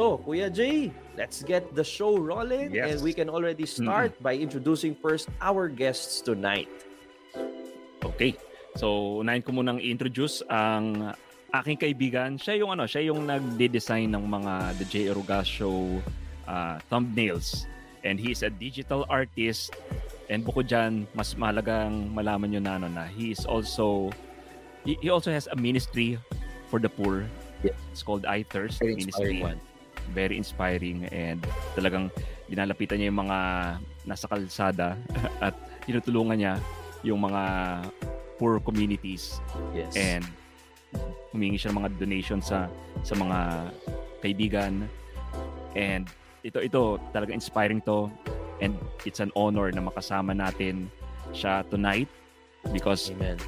So, Kuya Jay, let's get the show rolling Yes. and we can already start by introducing first our guests tonight. Okay. So, unahin ko munang i-introduce ang aking kaibigan. Siya yung ano, siya yung nagde-design ng mga The J. Eruga Show uh, thumbnails. And he is a digital artist. And bukod dyan, mas mahalagang malaman nyo na ano na he is also he, he also has a ministry for the poor. Yeah. It's called I Thirst Ministry. one. Very inspiring and talagang dinalapitan niya yung mga nasa kalsada at tinutulungan niya yung mga poor communities. Yes. and humingi siya ng mga donations sa sa mga kaibigan. And ito ito talaga inspiring to. And it's an honor na makasama natin siya tonight because Amen.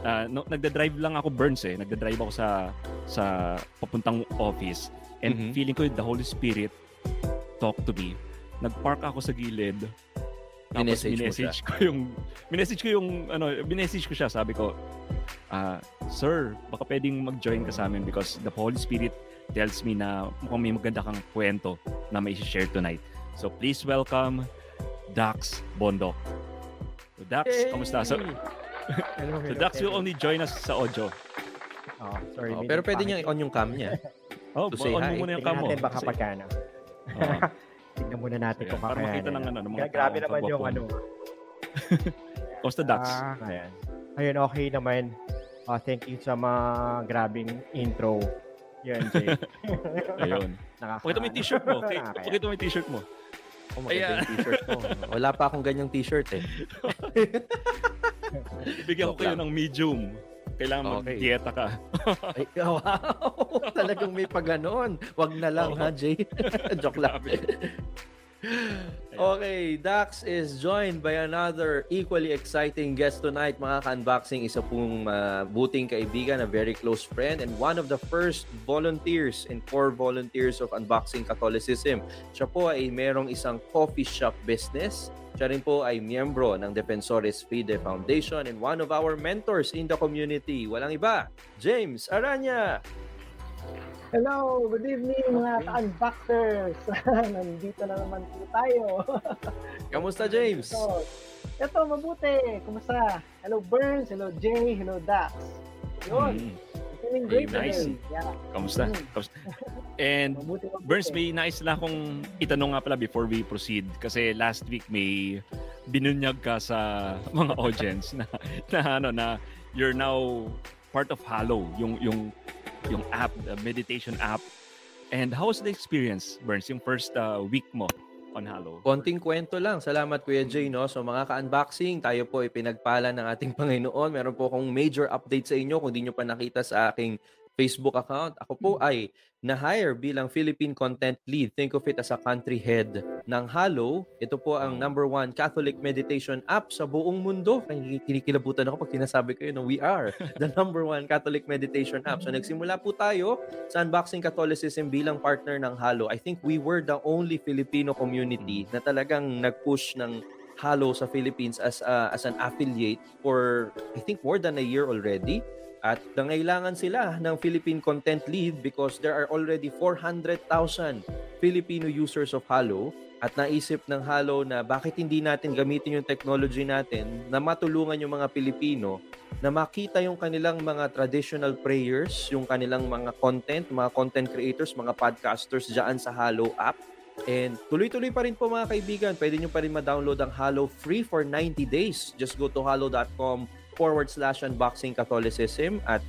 uh, no, nagda-drive lang ako Burns eh. Nagda-drive ako sa sa papuntang office and Mhm. feeling ko the Holy Spirit talk to me nagpark ako sa gilid tapos Minessage ko yung minessage ko yung ano minessage ko siya sabi ko ah sir baka pwedeng mag-join ka sa amin because the Holy Spirit tells me na mukhang may maganda kang kwento na may share tonight so please welcome Dax Bondok so Dax Yay! kamusta so, Hello, so hello, Dax will hello. only join us sa audio Oh, sorry. Oh, pero pwede niya on yung cam niya. oh To say on hi. mo muna yung Tingnan cam mo natin baka Kasi- pagkano. Oo. Tingnan muna natin Ayan, kung para kakayanin. makita ng ano, ng mga Kaya grabe tao, naman yung ano. Kamusta Dax? Ah, ayan. Ayun, okay naman. Ah, thank you sa mga grabing intro. Yan, Jay. Ayun. Nakaka- Pakita mo yung t-shirt mo. Okay. Pakita mo yung t-shirt mo. Oh, maganda Ayan. yung t-shirt mo. Wala pa akong ganyang t-shirt eh. Bigyan ko kayo ng medium. Kailangan Okay. mag-dieta ka. Ay, wow! Talagang may pa ganon. Wag na lang ha, Jay. Joke lang. Okay, Dax is joined by another equally exciting guest tonight, mga ka-unboxing. Isa pong uh, buting kaibigan, a very close friend, and one of the first volunteers and core volunteers of Unboxing Catholicism. Siya po ay merong isang coffee shop business. Siya rin po ay miyembro ng Defensores Fide Foundation and one of our mentors in the community. Walang iba, James Aranya. Hello, good evening mga ka-unboxers. Nandito na naman po tayo. Kamusta, James? So, eto, mabuti. Kumusta? Hello, Burns. Hello, Jay. Hello, Dax. Yun. Mm. Great Hey, nice. today. Yeah. Kamusta? Mm. Kamusta? And. Burns, may nais lang akong itanong nga pala before we proceed. Kasi last week may binunyag ka sa mga audience na, na ano na you're now part of Halo, yung yung yung app, the meditation app. And how was the experience, Burns, yung first uh, week mo on Halo? Konting kwento lang. Salamat Kuya Jay. No? So mga ka-unboxing, tayo po ay pinagpala ng ating Panginoon. Meron po akong major update sa inyo kung di nyo pa nakita sa aking Facebook account. Ako po ay na-hire bilang Philippine Content Lead. Think of it as a country head ng Halo. Ito po ang number one Catholic meditation app sa buong mundo. Kinikilabutan ako pag sinasabi ko yun, no? we are the number one Catholic meditation app. So nagsimula po tayo sa Unboxing Catholicism bilang partner ng Halo. I think we were the only Filipino community na talagang nag-push ng Halo sa Philippines as a, as an affiliate for I think more than a year already. At nangailangan sila ng Philippine Content Lead because there are already 400,000 Filipino users of Halo at naisip ng Halo na bakit hindi natin gamitin yung technology natin na matulungan yung mga Pilipino na makita yung kanilang mga traditional prayers, yung kanilang mga content, mga content creators, mga podcasters dyan sa Halo app. And tuloy-tuloy pa rin po mga kaibigan, pwede nyo pa rin ma-download ang Halo free for 90 days. Just go to halo.com forward slash unboxing Catholicism at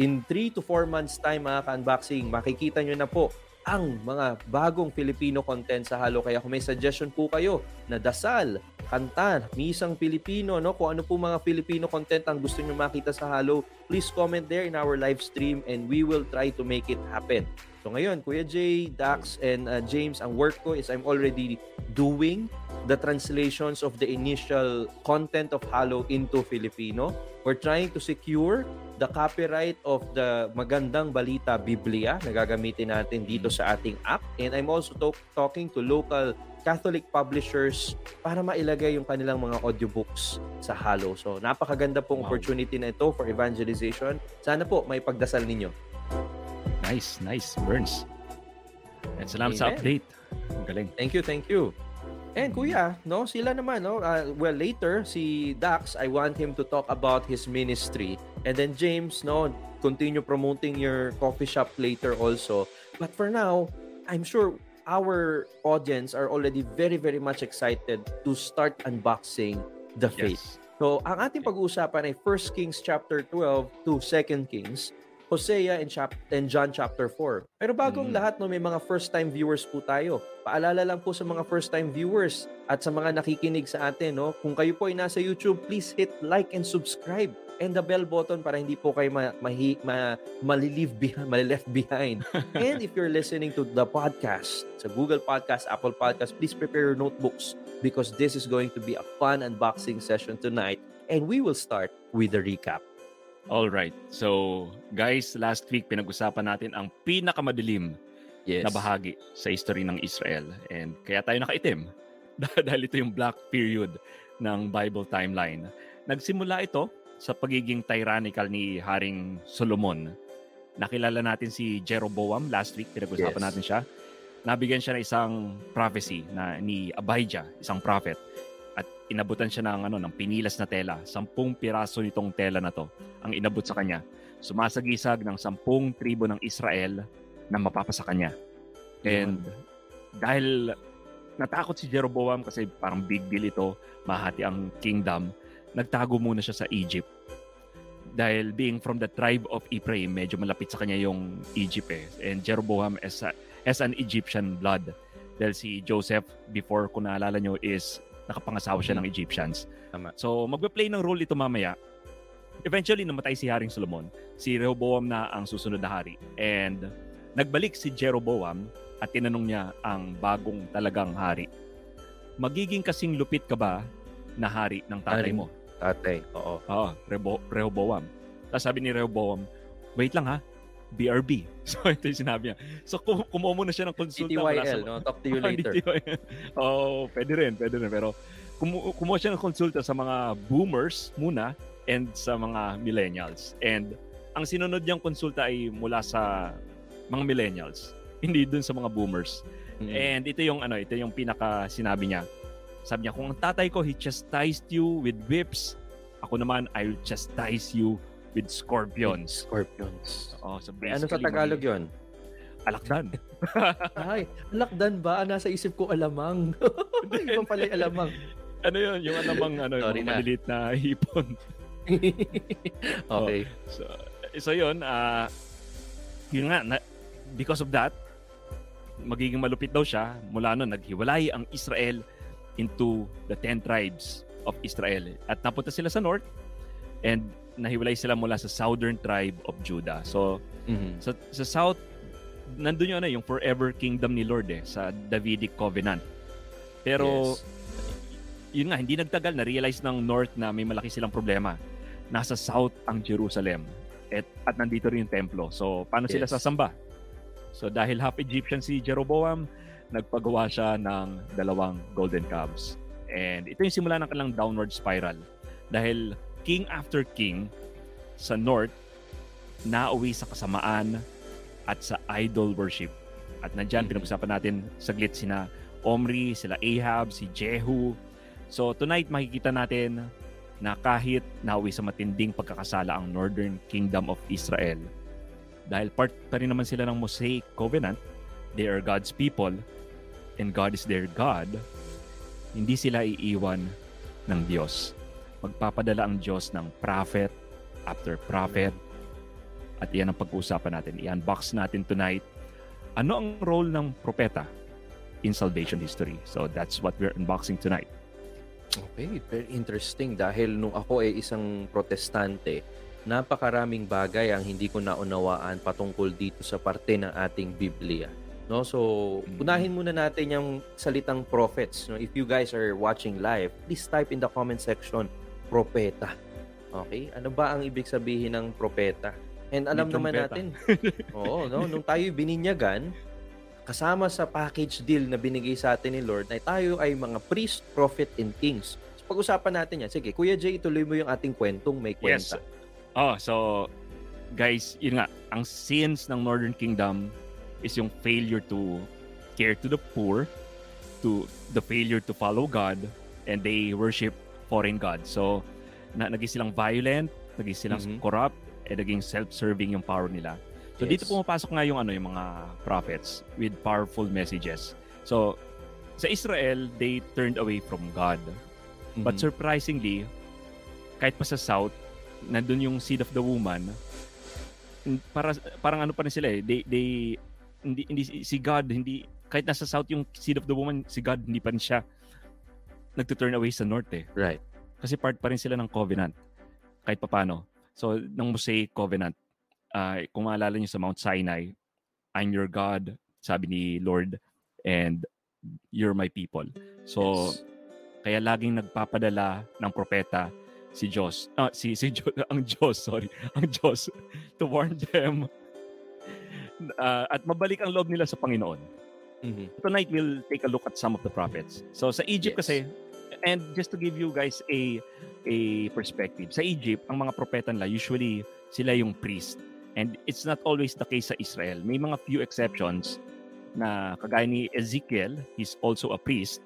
in 3 to 4 months time mga ka-unboxing, makikita nyo na po ang mga bagong Filipino content sa Halo. Kaya kung may suggestion po kayo na dasal, kanta, misang Pilipino, no? kung ano po mga Filipino content ang gusto nyo makita sa Halo, please comment there in our live stream and we will try to make it happen. So ngayon, Kuya Jay, Dax, and uh, James, ang work ko is I'm already doing the translations of the initial content of Halo into Filipino. We're trying to secure the copyright of the Magandang Balita Biblia na gagamitin natin dito sa ating app. And I'm also talk- talking to local Catholic publishers para mailagay yung kanilang mga audiobooks sa Halo. So napakaganda pong Wow. opportunity na ito for evangelization. Sana po may pagdasal ninyo. Nice, nice, Burns. At salamat sa Amen. update. Ang galing. Thank you, thank you. And kuya, no, sila naman, no, uh, well later si Dax, I want him to talk about his ministry. And then James, no, continue promoting your coffee shop later also. But for now, I'm sure our audience are already very very much excited to start unboxing the faith. Yes. So, ang ating pag-uusapan ay 1 Kings chapter 12 to 2 Kings, Hosea and, chap- and John chapter 4. Pero bagong Mm. lahat, no, may mga first-time viewers po tayo. Paalala lang po sa mga first-time viewers at sa mga nakikinig sa atin, no, kung kayo po ay nasa YouTube, please hit like and subscribe and the bell button para hindi po kayo ma, mahi, ma, malilive behind, malileft behind. and if you're listening to the podcast, sa Google Podcast, Apple Podcast, please prepare your notebooks because this is going to be a fun unboxing session tonight. And we will start with the recap. All right. So, guys, last week pinag-usapan natin ang pinakamadilim Yes. na bahagi sa history ng Israel. And kaya tayo nakaitim dahil ito yung black period ng Bible timeline. Nagsimula ito sa pagiging tyrannical ni Haring Solomon. Nakilala natin si Jeroboam last week, pinag-usapan Yes. natin siya. Nabigyan siya ng isang prophecy na ni Abijah, isang prophet. Inabutan siya ng ano ng pinilas na tela. Sampung piraso nitong tela na to ang inabot sa kanya. Sumasagisag ng sampung tribo ng Israel na mapapasa kanya. And dahil natakot si Jeroboam kasi parang big deal ito, mahati ang kingdom, nagtago muna siya sa Egypt. Dahil being from the tribe of Ephraim, medyo malapit sa kanya yung Egypt eh. And Jeroboam as, a- as an Egyptian blood. Dahil si Joseph, before kung naalala nyo, is nakapangasawa siya ng Egyptians. Tama. So magpe-play ng role ito mamaya. Eventually, namatay si Haring Solomon. Si Rehoboam na ang susunod na hari. And nagbalik si Jeroboam at tinanong niya ang bagong talagang hari. Magiging kasing lupit ka ba na hari ng tatay Hari. mo? Tatay, oo. Oo, Rebo- Rehoboam. Tapos sabi ni Rehoboam, wait lang ha, BRB. So ito yung sinabi niya. So kum- kumuha muna siya ng konsulta. mula sa- no? Talk to you Oh, later. Oo, pwede rin, pwede rin. Pero kumu- kumuha siya ng konsulta sa mga boomers muna and sa mga millennials. And ang sinunod niyang konsulta ay mula sa mga millennials, hindi dun sa mga boomers. Mm. And ito yung ano, ito yung pinaka sinabi niya. Sabi niya, kung ang tatay ko, he chastised you with whips, ako naman, I will chastise you with scorpions. Scorpions. Oh, so Eh, ano sa basically, Tagalog yon? Alakdan. Ay, lakdan ba? Nasa isip ko alamang. Iba pala yung alamang. ano yun? Yung alamang ano, Sorry yung na. maliliit na hipon. okay. So, so yun, ah yun nga, na, because of that, magiging malupit daw siya. Mula nun, naghiwalay ang Israel into the 10 tribes of Israel. At napunta sila sa north and nahiwalay sila mula sa southern tribe of Judah. So, Mhm. sa, sa south, nandun yung, ano, yung forever kingdom ni Lord eh, sa Davidic covenant. Pero, Yes. yun nga, hindi nagtagal, na-realize ng North na may malaki silang problema. Nasa South ang Jerusalem. At, at nandito rin yung templo. So, paano sila Yes. sasamba? So, dahil half Egyptian si Jeroboam, nagpagawa siya ng dalawang golden calves. And ito yung simula ng kanilang downward spiral. Dahil king after king sa North, nauwi sa kasamaan at sa idol worship. At nandyan, Mhm. pinag-usapan natin saglit sina Omri, sila Ahab, si Jehu. So tonight makikita natin na kahit nauwi sa matinding pagkakasala ang Northern Kingdom of Israel, dahil part pa rin naman sila ng Mosaic Covenant, they are God's people, and God is their God, hindi sila iiwan ng Diyos. Magpapadala ang Diyos ng prophet after prophet, at iyan ang pag-uusapan natin. I-unbox natin tonight ano ang role ng propeta in salvation history? So that's what we're unboxing tonight. Okay, very interesting dahil nung ako ay isang protestante, napakaraming bagay ang hindi ko naunawaan patungkol dito sa parte ng ating Biblia. No? So, Mm. unahin muna natin yung salitang prophets. No? If you guys are watching live, please type in the comment section, propeta. Okay? Ano ba ang ibig sabihin ng propeta? And alam May naman natin, oo, no? nung tayo bininyagan, kasama sa package deal na binigay sa atin ni Lord, ay tayo ay mga priest, prophet, and kings. So, pag-usapan natin yan. Sige, Kuya Jay, ituloy mo yung ating kwentong may Yes. kwenta. Oh, so guys, yun nga, ang sins ng Northern Kingdom is yung failure to care to the poor, to the failure to follow God, and they worship foreign gods. So, na, naging silang violent, naging silang Mhm. corrupt, and naging self-serving yung power nila. So, dito Yes. pumapasok nga yung, ano, yung mga prophets with powerful messages. So, sa Israel, they turned away from God. But Mhm. surprisingly, kahit pa sa South, nandun yung seed of the woman, para, parang ano pa rin sila eh, they, they, hindi, hindi, si God, hindi, kahit nasa South yung seed of the woman, si God, hindi pa rin siya nagtuturn away sa North eh. Right. Kasi part pa rin sila ng covenant, kahit papano. So, ng Mosaic covenant, ah, kung maalala niyo sa Mount Sinai, I'm your God, sabi ni Lord, and you're my people. So, Yes. kaya laging nagpapadala ng propeta si Diyos, ah, si, si Diyos, ang Diyos, sorry, ang Diyos, to warn them ah, at mabalik ang loob nila sa Panginoon. Mhm. Tonight, we'll take a look at some of the prophets. So, sa Egypt Yes. kasi, and just to give you guys a a perspective, sa Egypt, ang mga propeta nila, usually, sila yung priest. And it's not always the case sa Israel. May mga few exceptions na kagaya ni Ezekiel, he's also a priest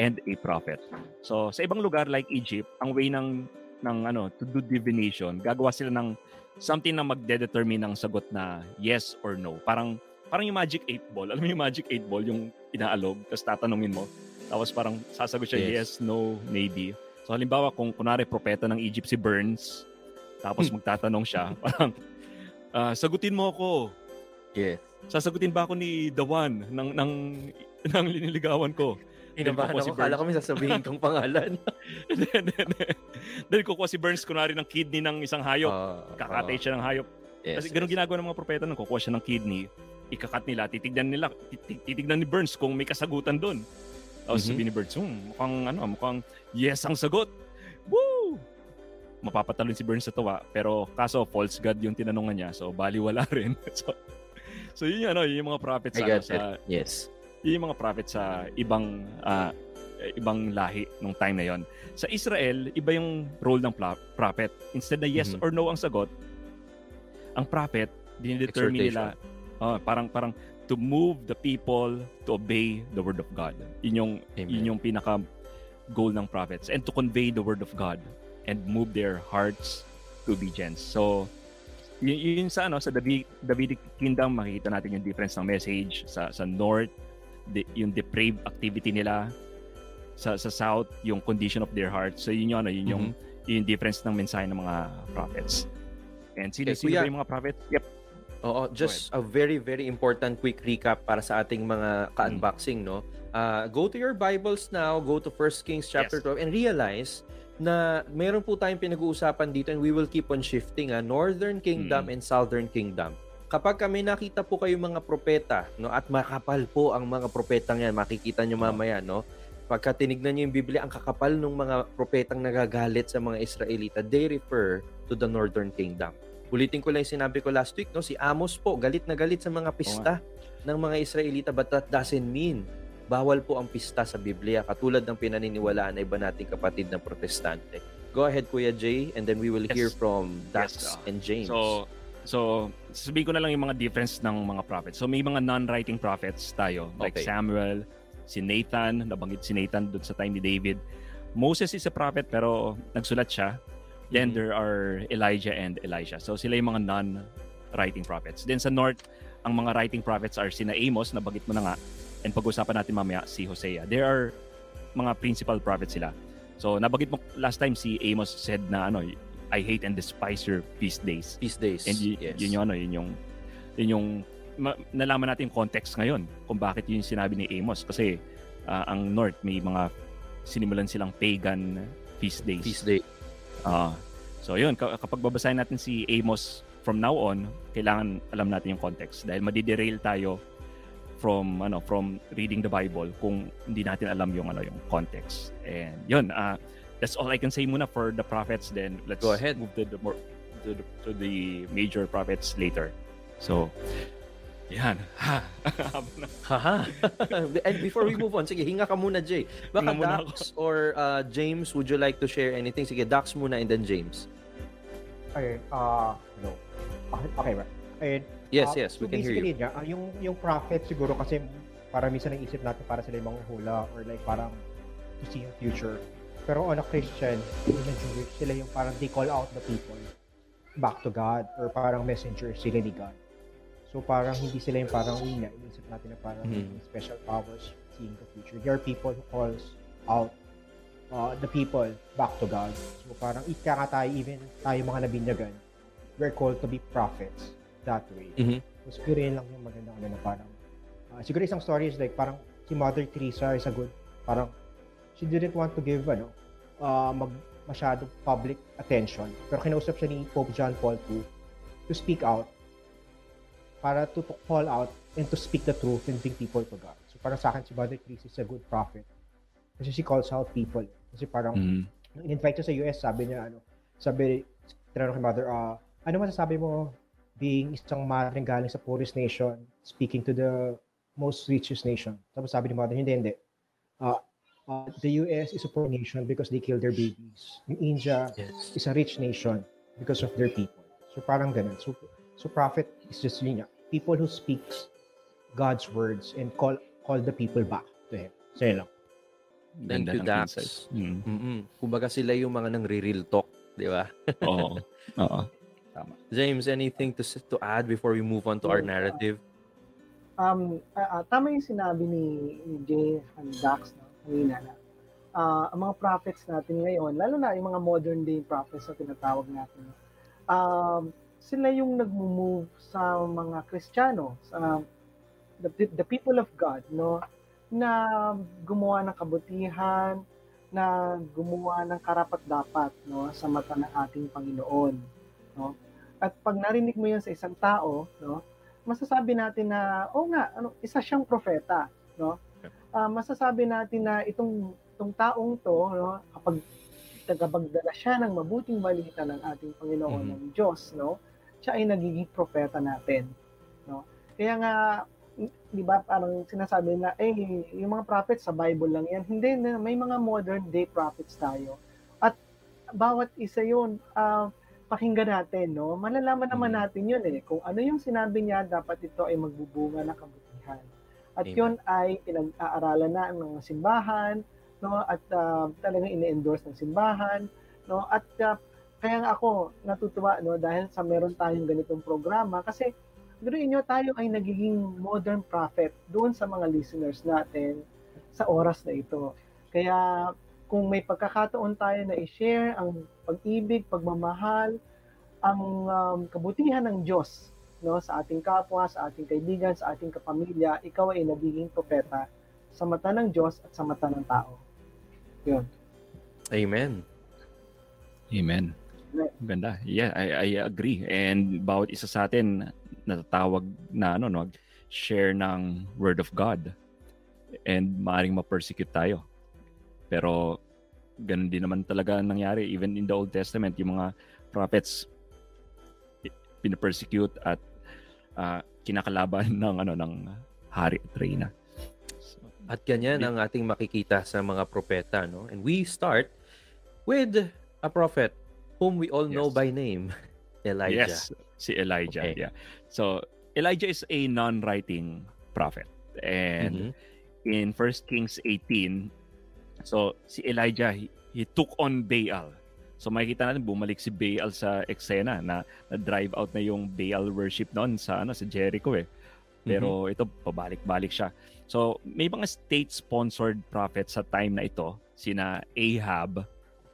and a prophet. So sa ibang lugar like Egypt, ang way ng ng ano to do divination, gagawa sila ng something na magde-determine ng sagot na yes or no. Parang parang yung magic 8 ball. Alam mo yung magic 8 ball yung inaalog, tapos tatanungin mo. Tapos parang sasagot siya Yes. yes, no, maybe. So halimbawa kung kunwari propeta ng Egypt si Burns, tapos magtatanong siya, parang ah, sagutin mo ako. Yes. Sasagutin ba ako ni The One ng ng ng liniligawan ko? Si ako. Kala Burns. ko may sasabihin kong pangalan. then kukuha si Burns kunwari ng kidney ng isang hayop. Ah, Kakatay ah, siya ng hayop. yes, Kasi ganun yes. ginagawa ng mga propeta nung kukuha siya ng kidney, ikakat nila, titignan nila, titig- titignan ni Burns kung may kasagutan doon. Tapos Mhm. sabihin ni Burns, hmm, mukhang ano, mukhang yes ang sagot. Woo! Mapapatalon si Burns sa tuwa, pero kaso false god yung tinanongan niya, so baliwala rin. so, so yun yung, ano, yun yung mga got sa, it. Yes. yun yung mga prophets sa ibang ah, ibang lahi nung time na yon. Sa Israel, iba yung role ng prophet. Instead na yes Mhm. or no ang sagot, ang prophet, dinidetermine nila, ah, parang parang to move the people to obey the word of God. Yun yung Amen. yun yung pinaka goal ng prophets and to convey the word of God and move their hearts to obedience. So yun, yun sa ano sa David, Davidic kingdom makikita natin yung difference ng message sa sa north the, yung depraved activity nila sa sa south yung condition of their heart. So yun yung ano yun yung Mm-hmm. yun yung difference ng mensahe ng mga prophets. And sino Okay, sino kuya. ba yung mga prophets? Yep. Oo, just a very very important quick recap para sa ating mga ka-unboxing, no? Uh, go to your Bibles now, go to 1 Kings chapter Yes. 12 and realize na meron po tayong pinag-uusapan dito and we will keep on shifting, ah, Northern Kingdom Mm. and Southern Kingdom. Kapag kami nakita po kayo mga propeta, no, at makapal po ang mga propetang yan, makikita nyo mamaya, no? Pagka tinignan nyo yung Biblia, ang kakapal ng mga propetang nagagalit sa mga Israelita, they refer to the Northern Kingdom. Ulitin ko lang yung sinabi ko last week, no? Si Amos po, galit na galit sa mga pista ng mga Israelita, but that doesn't mean bawal po ang pista sa Biblia, katulad ng pinaniniwalaan ng iba nating kapatid na protestante. Go ahead, Kuya Jay, and then we will Yes. hear from Dax Yes, ah. and James. So, so sabihin ko na lang yung mga difference ng mga prophets. So may mga non-writing prophets tayo, like Okay. Samuel, si Nathan, nabanggit si Nathan doon sa time ni David. Moses is a prophet pero nagsulat siya. Then Mhm. there are Elijah and Elisha. So sila yung mga non-writing prophets. Then sa north, ang mga writing prophets are sina Amos, nabanggit mo na nga. And pag-usapan natin mamaya si Hosea. There are mga principal prophets sila. So nabanggit mo last time si Amos said na ano, I hate and despise your feast days. Peace days. And y- yes. yun yung ano, yun yung yun yung ma- nalaman natin yung context ngayon kung bakit yun yung sinabi ni Amos kasi uh, ang North may mga sinimulan silang pagan feast days. Feast day. Uh, so yun, kapag babasahin natin si Amos from now on, kailangan alam natin yung context dahil madiderail tayo from ano from reading the Bible kung hindi natin alam yung ano yung context. And yun, uh, that's all I can say muna for the prophets then let's Go ahead. move to the more to the, to the major prophets later. So yan. Ha. Haha. And before we move on, sige, hinga ka muna, Jay. Baka muna Dax or uh, James, would you like to share anything? Sige, Dax muna and then James. Okay, uh, no. Okay, okay ba? Ayun. Yes, Ah, yes, we so can hear you. Nga, ah, yung, yung prophet siguro kasi para minsan naisip natin para sila yung mga hula or like parang to see yung future. Pero on a Christian, in a Jewish, sila yung parang they call out the people back to God or parang messenger sila ni God. So parang hindi sila yung parang yun nga, inisip natin na parang Mhm. may special powers seeing the future. There are people who calls out uh, the people back to God. So parang ika nga tayo, even tayo mga nabinyagan, we're called to be prophets that way. Mhm. So, siguro yun lang yung magandang ano na parang ah, siguro isang story is like parang si Mother Teresa is a good parang she didn't want to give ano uh, mag masyado public attention pero kinausap siya ni Pope John Paul II to speak out para to, to call out and to speak the truth and bring people to God. So parang sa akin si Mother Teresa is a good prophet kasi she calls out people. Kasi parang Mm. nung in-invite siya sa US, sabi niya, ano, sabi, tinanong kay mother, ah, ano masasabi mo being isang maring galing sa poorest nation, speaking to the most richest nation? Tapos sabi ni mother, hindi, hindi. Ah, ah, the US is a poor nation because they kill their babies. Yung India Yes. is a rich nation because of their people. So parang ganun. So, so prophet is just yun people who speaks God's words and call call the people back to Him. So yun lang. Thank Ganda you, Dax. Mm. Mm-mm. Kumbaga sila yung mga nang real talk, di ba? Oo. Oo. James, anything to s- to add before we move on to our narrative? um, ah, ah, tama yung sinabi ni, ni Jay and Dax no, kanina na ah, ang mga prophets natin ngayon, lalo na yung mga modern day prophets na tinatawag natin, um, sila yung nagmo-move sa mga Kristiyano, sa the, the people of God, no, na gumawa ng kabutihan, na gumawa ng karapat-dapat no? Sa mata ng ating Panginoon no? At pag narinig mo 'yan sa isang tao no? Masasabi natin na oh nga ano isa siyang propeta no? Ah, masasabi natin na itong itong taong to no? Kapag tagapagdala siya ng mabuting balita ng ating Panginoon Mhm. ng Diyos no siya ay nagiging propeta natin no? Kaya nga di ba parang sinasabi na eh yung mga prophets sa Bible lang yan. Hindi na may mga modern day prophets tayo. At bawat isa yun ah, pakinggan natin no? Malalaman naman Mhm. natin yun eh kung ano yung sinabi niya dapat ito ay magbubunga ng kabutihan. At Amen. yun ay pinag-aaralan na ng mga simbahan no? At ah, talagang ini-endorse ng simbahan no? At ah, kaya nga ako natutuwa no dahil sa meron tayong ganitong programa kasi Biruin nyo, tayo ay nagiging modern prophet doon sa mga listeners natin sa oras na ito. Kaya kung may pagkakataon tayo na i-share ang pag-ibig, pagmamahal, ang um, kabutihan ng Diyos no, sa ating kapwa, sa ating kaibigan, sa ating kapamilya, ikaw ay nagiging propeta sa mata ng Diyos at sa mata ng tao. Yun. Amen. Amen. Ganda. Yeah, I, I agree. And bawat isa sa atin natatawag na ano, no, share ng word of God. And maaring ma-persecute tayo. Pero ganun din naman talaga ang nangyari even in the Old Testament yung mga prophets pinapersecute at ah, kinakalaban ng ano ng hari at reyna. So, At ganyan ang ating makikita sa mga propeta, no? And we start with a prophet whom we all know Yes. by name, Elijah. Yes, si Elijah. Okay. Yeah. So Elijah is a non-writing prophet. And Mhm. in 1 Kings 18, so si Elijah, he, he took on Baal. So makikita natin bumalik si Baal sa eksena na, na drive out na yung Baal worship noon sa ano sa Jericho eh. Pero ito pabalik-balik siya. So may mga state-sponsored prophets sa time na ito, sina Ahab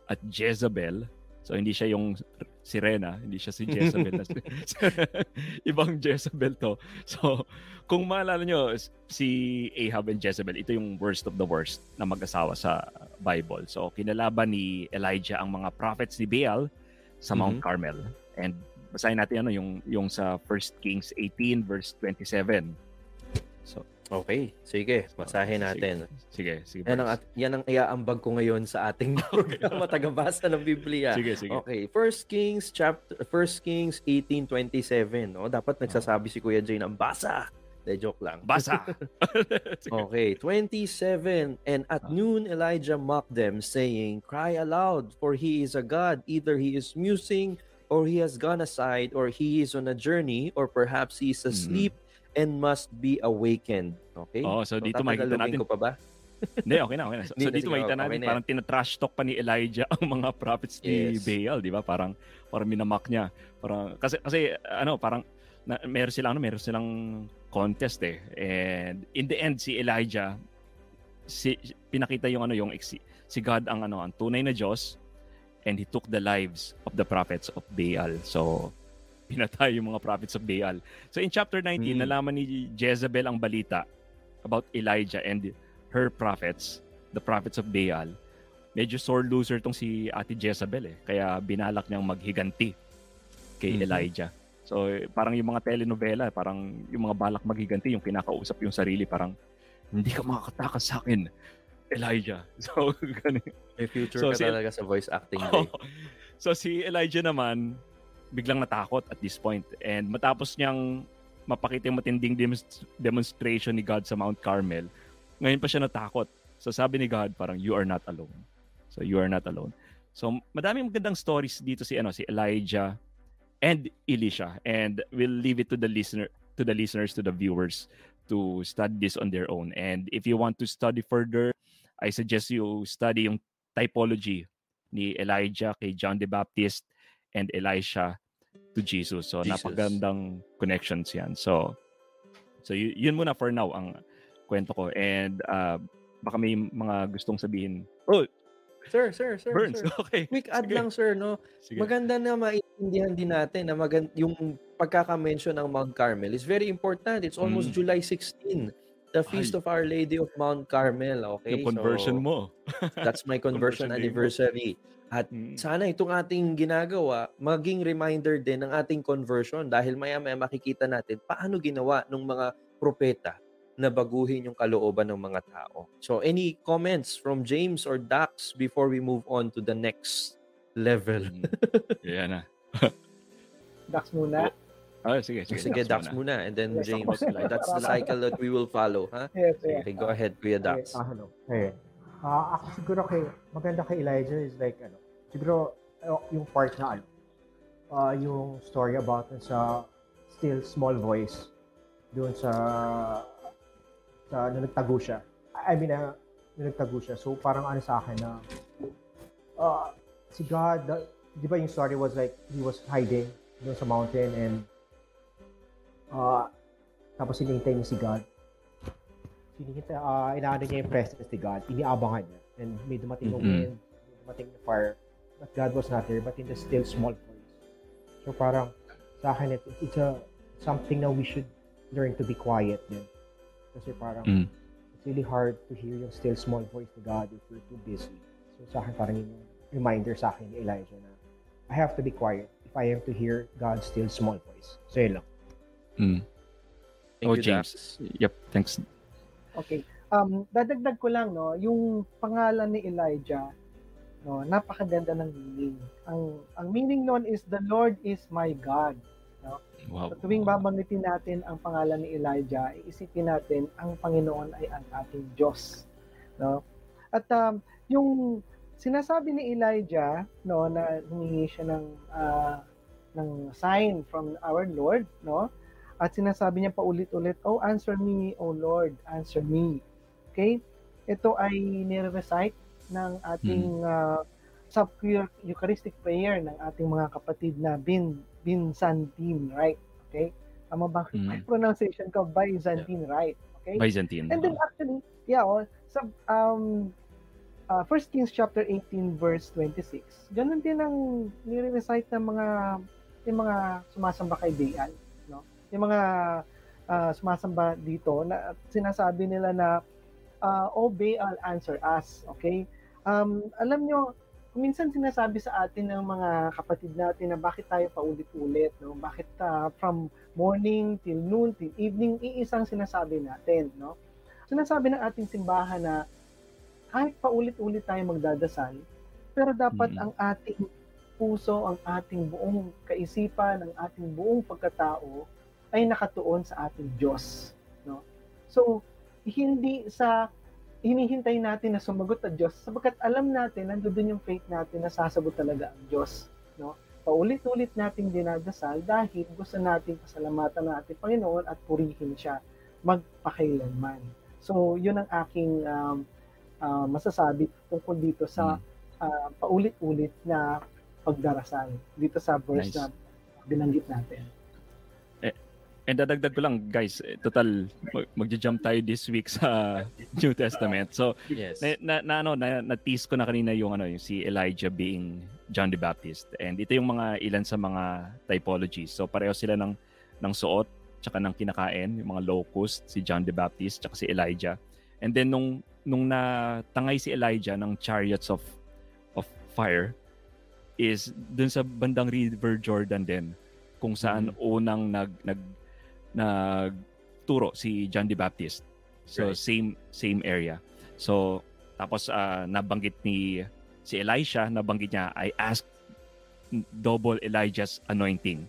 at Jezebel. So hindi siya yung Sirena, hindi siya si Jezebel. Ibang Jezebel to. So, kung maalala nyo, si Ahab and Jezebel, ito yung worst of the worst na mag-asawa sa Bible. So, kinalaban ni Elijah ang mga prophets ni Baal sa Mount mm-hmm. Carmel. And basahin natin ano yung yung sa 1 Kings 18 verse 27. So, Okay, sige, basahin natin. Sige, sige. Yan ang, yan ang iaambag ko ngayon sa ating programa tagabasa ng Biblia. Sige, sige. Okay, First Kings chapter First Kings 18:27, no? Dapat nagsasabi si Kuya Jay ng basa. De joke lang. Basa. okay, 27 and at ah. noon Elijah mocked them saying, "Cry aloud, for he is a god, either he is musing or he has gone aside or he is on a journey or perhaps he is mm-hmm. asleep." Mm-hmm and must be awakened. Okay? Oh, so, so dito makikita natin. ko pa ba? Hindi, okay na, okay na. So, so dito makikita natin okay parang tinatrash talk pa ni Elijah ang mga prophets ni yes. Baal, di ba? Parang parang minamak niya. Parang kasi kasi ano, parang na, meron silang ano, meron silang contest eh. And in the end si Elijah si pinakita yung ano yung si God ang ano ang tunay na Diyos and he took the lives of the prophets of Baal. So pinatay yung mga prophets of Baal. So in chapter 19, mm. nalaman ni Jezebel ang balita about Elijah and her prophets, the prophets of Baal. Medyo sore loser tong si Ate Jezebel eh. Kaya binalak niyang maghiganti kay mm-hmm. Elijah. So parang yung mga telenovela, parang yung mga balak maghiganti, yung kinakausap yung sarili, parang hindi ka makakatakas sa akin, Elijah. So, ganun. May future so, ka si, talaga sa voice acting. Oh, so si Elijah naman, biglang natakot at this point. And matapos niyang mapakita yung matinding demonstration ni God sa Mount Carmel, ngayon pa siya natakot. So sabi ni God, parang you are not alone. So you are not alone. So madaming magandang stories dito si ano si Elijah and Elisha and we'll leave it to the listener to the listeners to the viewers to study this on their own. And if you want to study further, I suggest you study yung typology ni Elijah kay John the Baptist and Elisha to Jesus. So Jesus. napagandang connections yan. So so y- yun muna for now ang kwento ko and uh, baka may mga gustong sabihin. Oh, Sir, sir, sir. Burns. Sir. Okay. Quick add Sige. lang, sir, no? Sige. Maganda na maintindihan din natin na magand- yung pagkaka-mention ng Mount Carmel is very important. It's almost mm. July 16, the Feast Ay. of Our Lady of Mount Carmel. Okay? Yung conversion so, mo. that's my conversion, conversion anniversary. At mm. sana itong ating ginagawa, maging reminder din ng ating conversion dahil maya-maya makikita natin paano ginawa ng mga propeta na baguhin yung kalooban ng mga tao. So any comments from James or Dax before we move on to the next level? Mm. Yan na. Dax muna. Oh, sige, sige. Sige, Dax, Dax muna. muna. And then yes, James. Like, that's the cycle that we will follow. Ha? Huh? Yes, yes. Okay, go ahead, Kuya Dax. Okay, uh, hello. Hey. Uh, ako siguro kay, maganda kay Elijah is like, ano, siguro uh, yung part na ano, uh, yung story about sa still small voice doon sa sa nung nagtago siya. I mean, uh, nagtago siya. So parang ano sa akin na uh, si God, the, di ba yung story was like he was hiding doon sa mountain and uh, tapos hinihintay niya si God. Hinihintay, uh, inaano niya yung presence ni God. Iniabangan niya. And may dumating mm-hmm. wind, may dumating na fire that God was not there, but in the still small voice. So parang sa akin, it, it's a something that we should learn to be quiet din. Kasi parang mm. it's really hard to hear yung still small voice ni God if we're too busy. So sa akin parang yung reminder sa akin ni Elijah na I have to be quiet if I am to hear God's still small voice. So yun lang. Mm. Thank oh, you, James. Dax. Yep, thanks. Okay. Um, dadagdag ko lang, no, yung pangalan ni Elijah, No, napakaganda ng meaning. Ang ang meaning noon is the Lord is my God. No? Wow. So, tuwing babanggitin natin ang pangalan ni Elijah, iisipin natin ang Panginoon ay ang ating Diyos. No? At um, yung sinasabi ni Elijah no na humingi siya ng uh, ng sign from our Lord, no? At sinasabi niya paulit-ulit, "Oh, answer me, oh Lord, answer me." Okay? Ito ay nire-recite ng ating hmm. uh, sub-Eucharistic prayer ng ating mga kapatid na Bin Byzantine, right? Okay? Tama ba hmm. pronunciation ko? Byzantine, yeah. right? Okay? Byzantine. And then actually, yeah, oh, sub, um, uh, 1 Kings chapter 18 verse 26, ganun din ang nire-recite ng mga yung mga sumasamba kay Baal? Yung mga uh, sumasamba dito na sinasabi nila na uh, oh Baal answer us, okay? Um, alam nyo, minsan sinasabi sa atin ng mga kapatid natin na bakit tayo paulit-ulit, no? Bakit uh, from morning till noon till evening iisang sinasabi natin, no? Sinasabi ng ating simbahan na kahit paulit-ulit tayo magdadasal, pero dapat hmm. ang ating puso, ang ating buong kaisipan, ang ating buong pagkatao ay nakatuon sa ating Diyos. No? So, hindi sa hinihintay natin na sumagot ang Diyos sapagkat alam natin, nandoon yung faith natin na sasagot talaga ang Diyos. No? Paulit-ulit nating dinadasal dahil gusto natin pasalamatan ng ating Panginoon at purihin siya magpakailanman. So, yun ang aking um, uh, masasabi tungkol dito sa uh, paulit-ulit na pagdarasal dito sa verse nice. na binanggit natin. And dadagdag ko lang guys, eh, total magja-jump tayo this week sa New Testament. So yes. na, na, na ano na, na tease ko na kanina yung ano yung si Elijah being John the Baptist. And ito yung mga ilan sa mga typologies. So pareho sila ng ng suot tsaka ng kinakain, yung mga locust, si John the Baptist tsaka si Elijah. And then nung nung natangay si Elijah ng chariots of of fire is dun sa bandang River Jordan din kung saan mm-hmm. unang nag nag nagturo si John the Baptist. So right. same same area. So tapos uh, nabanggit ni si Elisha, nabanggit niya I asked double Elijah's anointing.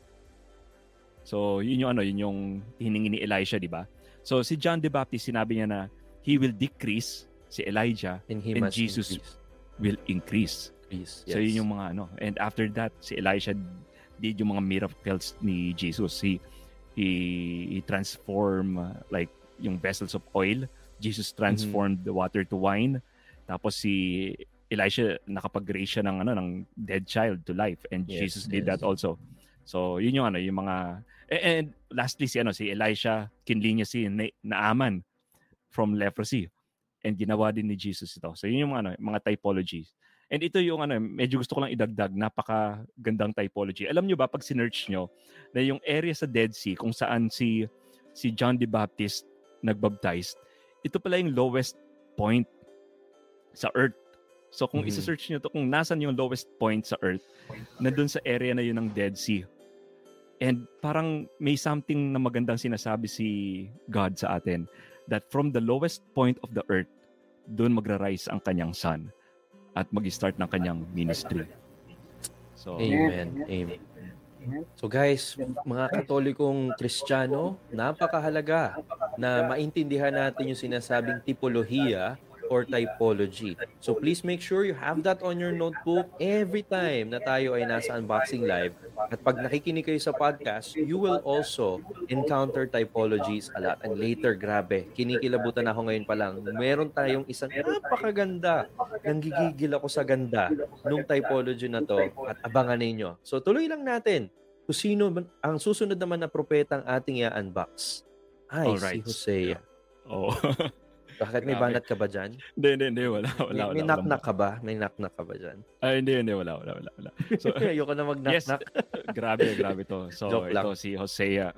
So yun yung ano, yun yung hiningi ni Elisha, di ba? So si John the Baptist sinabi niya na he will decrease si Elijah and, he and Jesus increase. will increase. increase yes. So yun yung mga ano. And after that, si Elijah did yung mga miracles ni Jesus. He he, he transform uh, like yung vessels of oil. Jesus transformed mm-hmm. the water to wine. Tapos si Elisha nakapag-raise siya ng ano ng dead child to life and yes, Jesus did yes. that also. So yun yung ano yung mga and, and lastly si ano si Elisha kinlinya si Na- Naaman from leprosy. And ginawa din ni Jesus ito. So yun yung ano, mga typologies. And ito yung ano, medyo gusto ko lang idagdag, napaka gandang typology. Alam nyo ba, pag sinerch nyo, na yung area sa Dead Sea, kung saan si, si John the Baptist nagbaptize, ito pala yung lowest point sa Earth. So kung mm-hmm. isa-search nyo to, kung nasan yung lowest point sa Earth, na dun sa area na yun ng Dead Sea. And parang may something na magandang sinasabi si God sa atin that from the lowest point of the earth, doon magra-rise ang kanyang son at mag-start ng kanyang ministry. So, Amen. Amen. So guys, mga katolikong kristyano, napakahalaga na maintindihan natin yung sinasabing tipolohiya or typology. So please make sure you have that on your notebook every time na tayo ay nasa unboxing live. At pag nakikinig kayo sa podcast, you will also encounter typologies a lot. And later, grabe, kinikilabutan ako ngayon pa lang. Meron tayong isang napakaganda. Nanggigigil ako sa ganda nung typology na to at abangan ninyo. So tuloy lang natin kung sino ang susunod naman na propeta ang ating i-unbox. Ay, Alright. si Hosea. Oh. Bakit may banat ka ba dyan? Hindi, hindi, hindi. Wala, wala. May, may knock-knock ka ba? May knock-knock ka ba dyan? Ay, hindi, hindi. Wala, wala, wala. wala. So, Ayoko na mag-knock-knock. Yes, grabe, grabe to. So, Joke ito lang. si Hosea.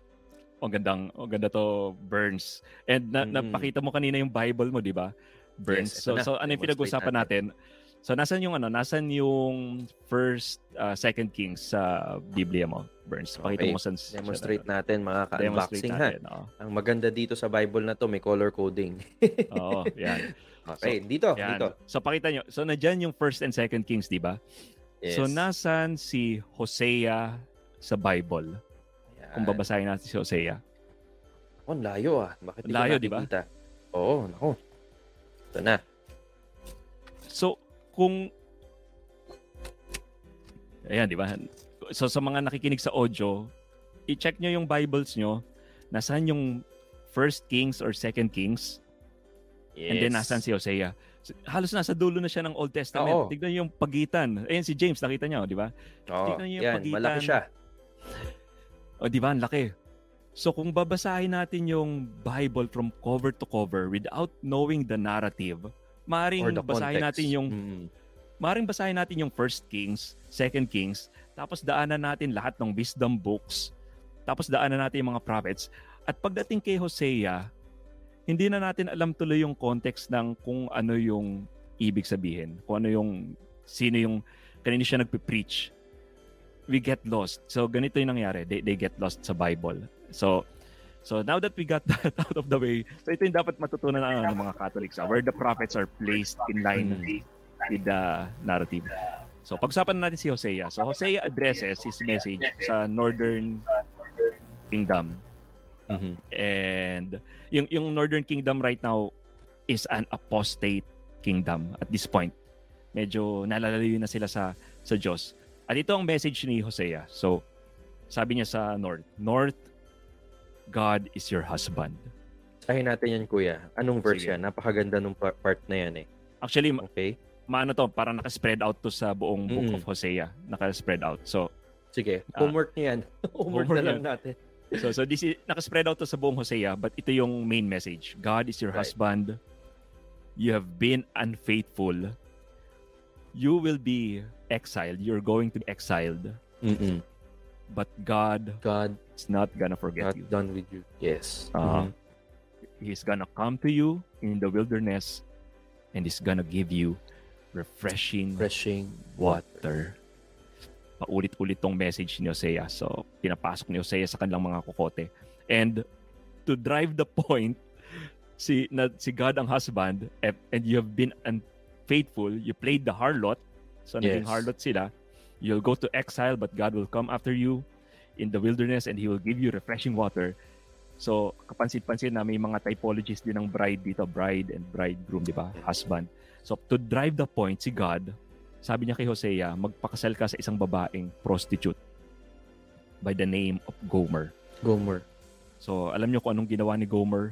Ang gandang, ang ganda to, Burns. And na, mm-hmm. napakita mo kanina yung Bible mo, di ba? Burns. Yes, so, na. so ano yung pinag-usapan natin? natin? So nasan yung ano, nasan yung first uh, second Kings sa Biblia mo, Burns? Pakita okay. mo san demonstrate sa, natin mga ka-unboxing ha. oh. Ang maganda dito sa Bible na to, may color coding. Oo, yan. Okay, so, dito, yan. dito. So pakita nyo. So nandiyan yung first and second Kings, di ba? Yes. So nasan si Hosea sa Bible? Yan. Kung babasahin natin si Hosea. Oh, layo ah. Bakit layo, di ba? Oo, nako. Ito na. So, kung Ayan, di ba? So sa mga nakikinig sa audio, i-check nyo yung Bibles nyo, nasaan yung First Kings or Second Kings, yes. and then nasaan si Hosea. Halos nasa dulo na siya ng Old Testament. Oo. Tignan yung pagitan. Ayan si James, nakita niyo, di ba? Tignan niyo yung yan, pagitan. malaki siya. O, di ba? Ang laki. So kung babasahin natin yung Bible from cover to cover without knowing the narrative, Maaring basahin context. natin yung Mm. Maring basahin natin yung First Kings, Second Kings, tapos daanan natin lahat ng wisdom books, tapos daanan natin yung mga prophets. At pagdating kay Hosea, hindi na natin alam tuloy yung context ng kung ano yung ibig sabihin, kung ano yung, sino yung, kanina siya nagpe-preach. We get lost. So, ganito yung nangyari. They, they get lost sa Bible. So, so now that we got that out of the way, so ito yung dapat matutunan ng, ng mga Catholics, ah, where the prophets are placed in line Mm. with the narrative. So, pag-usapan natin si Hosea. So, Hosea addresses his message sa Northern Kingdom. Mhm. And yung, yung Northern Kingdom right now is an apostate kingdom at this point. Medyo nalalayo na sila sa, sa Diyos. At ito ang message ni Hosea. So, sabi niya sa North, North, God is your husband. Sahin natin yan, kuya. Anong verse Sige. yan? Napakaganda nung pa- part na yan eh. Actually, Okay? maano to, parang naka-spread out to sa buong book Mm. of Hosea. Naka-spread out. So, Sige. Ah. Homework niya yan. Homework, Homework na lang yan. natin. So so this is naka-spread out to sa buong Hosea but ito yung main message. God is your Right. husband. You have been unfaithful. You will be exiled. You're going to be exiled. Mm-mm. But God God is not gonna forget not you. done with you. Yes. Uh, Mhm. He's gonna come to you in the wilderness and He's gonna give you refreshing Refreshing water. Paulit-ulit tong message ni Hosea. So, pinapasok ni Hosea sa kanilang mga kukote. And to drive the point, si, na, si God ang husband and you have been unfaithful, you played the harlot, so naging Yes. harlot sila, you'll go to exile but God will come after you in the wilderness and He will give you refreshing water. So, kapansin-pansin na may mga typologies din ng bride dito, bride and bridegroom, di ba? Husband. So, to drive the point, si God, sabi niya kay Hosea, magpakasal ka sa isang babaeng prostitute by the name of Gomer. Gomer. So, alam niyo kung anong ginawa ni Gomer?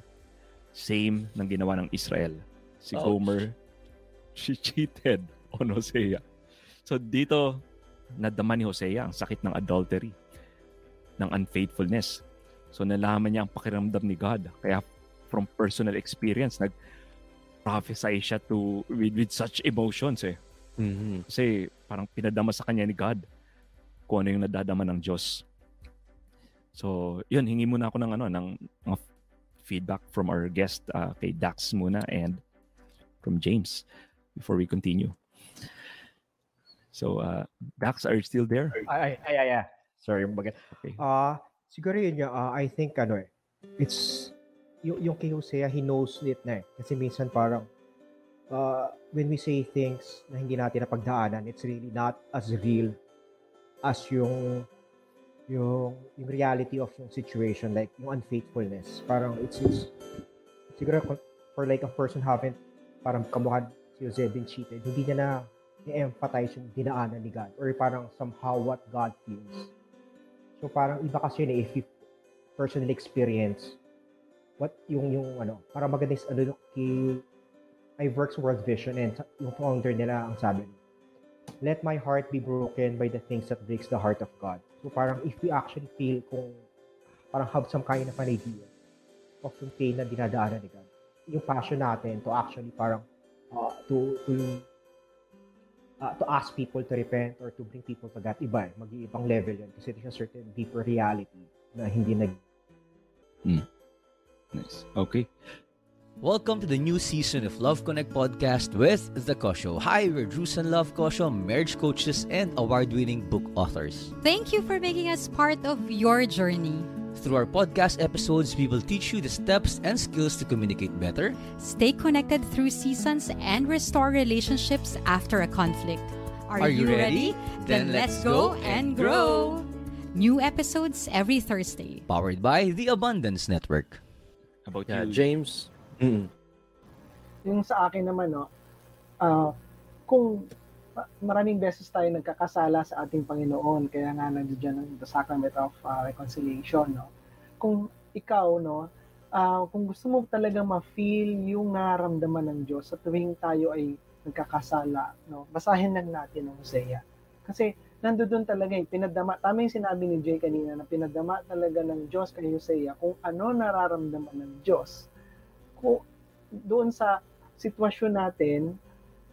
Same ng ginawa ng Israel. Si Ouch. Gomer, she cheated on Hosea. So, dito, nadama ni Hosea ang sakit ng adultery, ng unfaithfulness. So, nalaman niya ang pakiramdam ni God. Kaya, from personal experience, nag-prophesy siya to, with, with such emotions eh. Mhm. Kasi parang pinadama sa kanya ni God kung ano yung nadadama ng Diyos. So, yun, hingi muna ako ng ano, ng mga feedback from our guest uh, kay Dax muna and from James before we continue. So, uh, Dax, are you still there? Ay, ay, ay, ay. Sorry, mga Okay. Ah, siguro yun yung, ah, I think ano eh, it's, yung, yung kay Hosea, he knows it na eh. Kasi minsan parang, uh, when we say things na hindi natin napagdaanan, it's really not as real as yung, yung, yung reality of yung situation, like yung unfaithfulness. Parang it's, it's siguro for like a person haven't, parang kamukha si Jose been cheated, hindi niya na i-empathize yung dinaanan ni God or parang somehow what God feels. So parang iba kasi yun eh, if you personally experience what yung yung ano, parang maganda is ano kay I works World Vision and yung founder nila ang sabi let my heart be broken by the things that breaks the heart of God. So parang if we actually feel kung parang have some kind of an idea of yung pain na dinadaanan ni God, yung passion natin to actually parang uh, to to uh, to ask people to repent or to bring people to God, iba eh. Mag-iibang level yun. Kasi there's a certain deeper reality na hindi nag Nice. Okay. Welcome to the new season of Love Connect podcast with The Kosho. Hi, we're Drews and Love Kosho, marriage coaches and award-winning book authors. Thank you for making us part of your journey. Through our podcast episodes, we will teach you the steps and skills to communicate better, Stay connected through seasons and restore relationships after a conflict. Are you ready? Then let's go and grow. New episodes every Thursday. powered by the Abundance Network. How about Yeah, you? James. Mm. yung sa akin naman, no, ah, kung ma- maraming beses tayo nagkakasala sa ating Panginoon, kaya nga nandiyan ang the sacrament of ah, reconciliation, no. Kung ikaw, no, ah, kung gusto mo talaga ma-feel yung nararamdaman ng Diyos sa tuwing tayo ay nagkakasala, no, basahin lang natin ang Hosea. Kasi nandoon talaga eh, pinadama, tama yung sinabi ni Jay kanina na pinadama talaga ng Diyos kay Hosea kung ano nararamdaman ng Diyos ko doon sa sitwasyon natin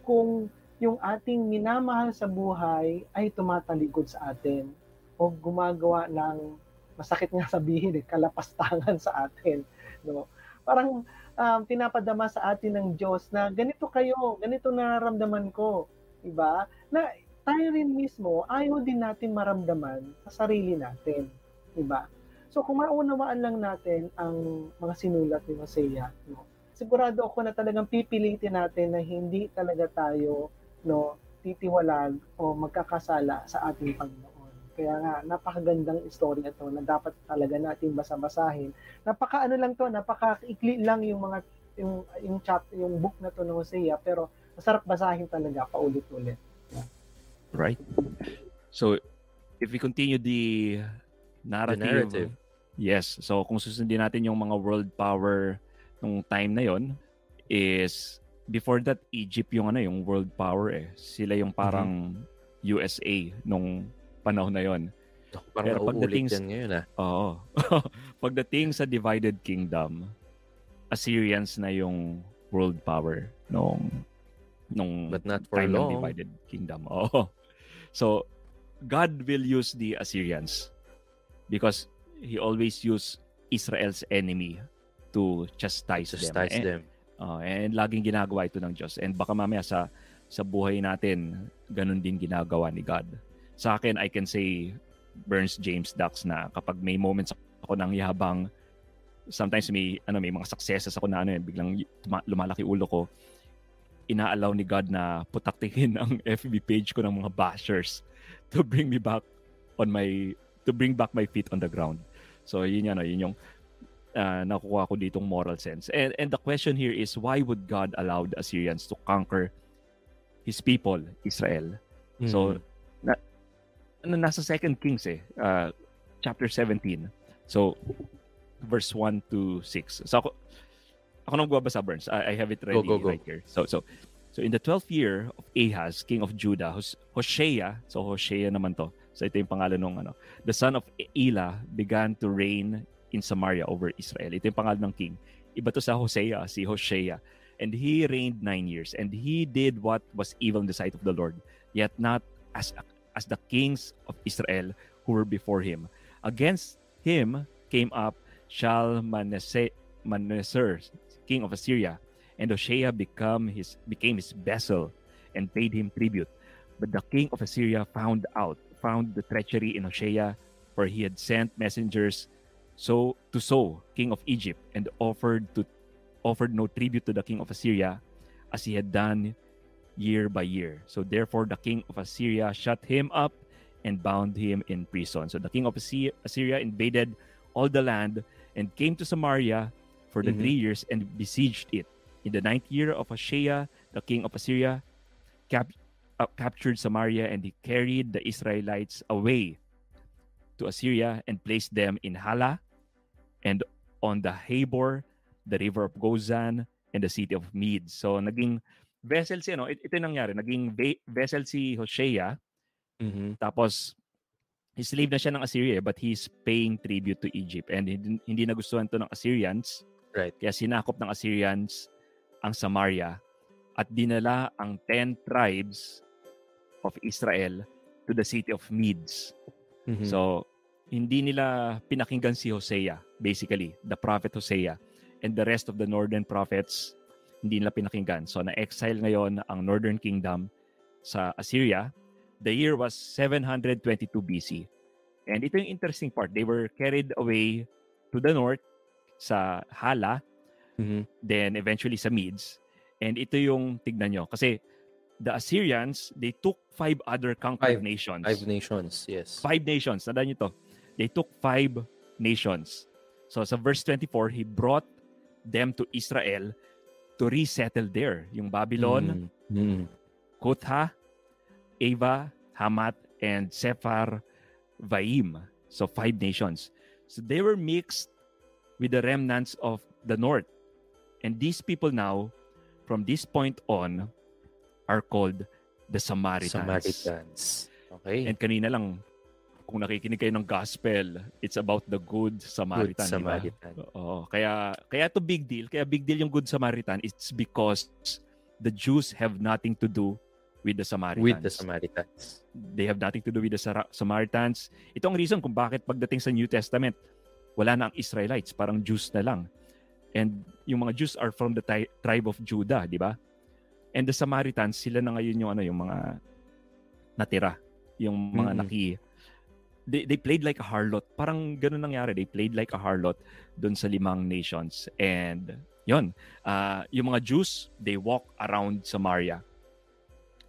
kung yung ating minamahal sa buhay ay tumatalikod sa atin o gumagawa ng masakit nga sabihin eh, kalapastangan sa atin. No? Parang um, pinapadama sa atin ng Diyos na ganito kayo, ganito nararamdaman ko. Diba? Na tayo rin mismo, ayaw din natin maramdaman sa sarili natin. Diba? So kung maunawaan lang natin ang mga sinulat ni Hosea, no, sigurado ako na talagang pipilitin natin na hindi talaga tayo no, titiwalag o magkakasala sa ating Panginoon. Kaya nga, napakagandang istorya ito na dapat talaga natin basa-basahin. Napaka ano lang to, napaka-ikli lang yung mga yung yung chapter, yung book na to ng Hosea, pero masarap basahin talaga paulit-ulit. Yeah. Right. So, if we continue the narrative, The narrative. yes. So, kung susundin natin yung mga world power nung time na yon is before that Egypt yung ano yung world power eh. Sila yung parang USA nung panahon na yon. Parang Pero pagdating sa- ngayon ah. Oo. Pagdating sa divided kingdom, Assyrians na yung world power nung nung But not for time ng long. divided kingdom. Oo. So God will use the Assyrians because he always use Israel's enemy to chastise, Chastise them. Them. Oh, and laging ginagawa ito ng Diyos. And baka mamaya sa sa buhay natin, ganun din ginagawa ni God. Sa akin, I can say Burns James Dax na kapag may moments ako ng yabang, sometimes may ano may mga successes ako na ano biglang lumalaki ulo ko inaalaw ni God na putaktihin ang FB page ko ng mga bashers to bring me back on my to bring back my feet on the ground. So yun yan, no, yun yung uh, nakukuha ko ditong moral sense. And and the question here is why would God allow the Assyrians to conquer his people, Israel? So Mhm. na, nasa Second Kings eh, uh, chapter 17. So verse 1 to 6. So ako ako nang magbabasa Burns. I, I have it ready go, go. right here. So so so in the 12th year of Ahaz, king of Judah, Hos- Hoshea, so Hoshea naman to. So ito yung pangalan ng ano. The son of Elah began to reign in Samaria over Israel. Ito yung pangalan ng king. Iba to sa Hosea, si Hoshea. And he reigned nine years, and he did what was evil in the sight of the Lord, yet not as as the kings of Israel who were before him. Against him came up Shalmaneser, king of Assyria, and Hoshea become his became his vessel and paid him tribute. But the king of Assyria found out, found the treachery in Hoshea, for he had sent messengers so to So, king of Egypt, and offered to offered no tribute to the king of Assyria, as he had done year by year. So therefore the king of Assyria shut him up and bound him in prison. So the king of Assy- Assyria invaded all the land and came to Samaria for the Mhm. three years and besieged it. In the ninth year of Hoshea, the king of Assyria cap- uh, captured Samaria and he carried the Israelites away to Assyria and placed them in Hala and on the Habor, the river of Gozan, and the city of Medes. So naging vessel si ano, it- ito yung nangyari, naging ve- vessel si Hoshea Mhm. tapos slave na siya ng Assyria but he's paying tribute to Egypt and hindi, hindi nagustuhan to ng Assyrians Right. kaya sinakop ng Assyrians ang Samaria at dinala ang 10 tribes of Israel to the city of Medes. Mhm. So, hindi nila pinakinggan si Hosea, basically, the prophet Hosea. And the rest of the northern prophets, hindi nila pinakinggan. So, na-exile ngayon ang northern kingdom sa Assyria. The year was 722 BC. And ito yung interesting part. They were carried away to the north sa Hala, Mhm. then eventually sa Medes. And ito yung tignan nyo. Kasi the Assyrians, they took five other conquered Five. nations Five nations, yes. five nations. Tandaan nyo to. They took five nations. So sa verse 24, he brought them to Israel to resettle there. Yung Babylon, Mhm. Mhm. Kutha, Ava, Hamat, and Sephar Vaim. So five nations. So they were mixed with the remnants of the north. And these people now, from this point on, are called the Samaritans. Samaritans. Okay. And kanina lang, kung nakikinig kayo ng gospel, it's about the good Samaritan. Good? Samaritan. Oo. Kaya, kaya to big deal. Kaya big deal yung good Samaritan. It's because the Jews have nothing to do with the Samaritans. With the Samaritans. They have nothing to do with the Sara- Samaritans. Ito ang reason kung bakit pagdating sa New Testament, wala na ang Israelites, parang Jews na lang. And yung mga Jews are from the ti- tribe of Judah, di ba? And the Samaritans, sila na ngayon yung ano, yung mga natira, yung mga Mhm. naki they, they played like a harlot. Parang ganun nangyari. They played like a harlot dun sa limang nations. And yon ah, yung mga Jews, they walk around Samaria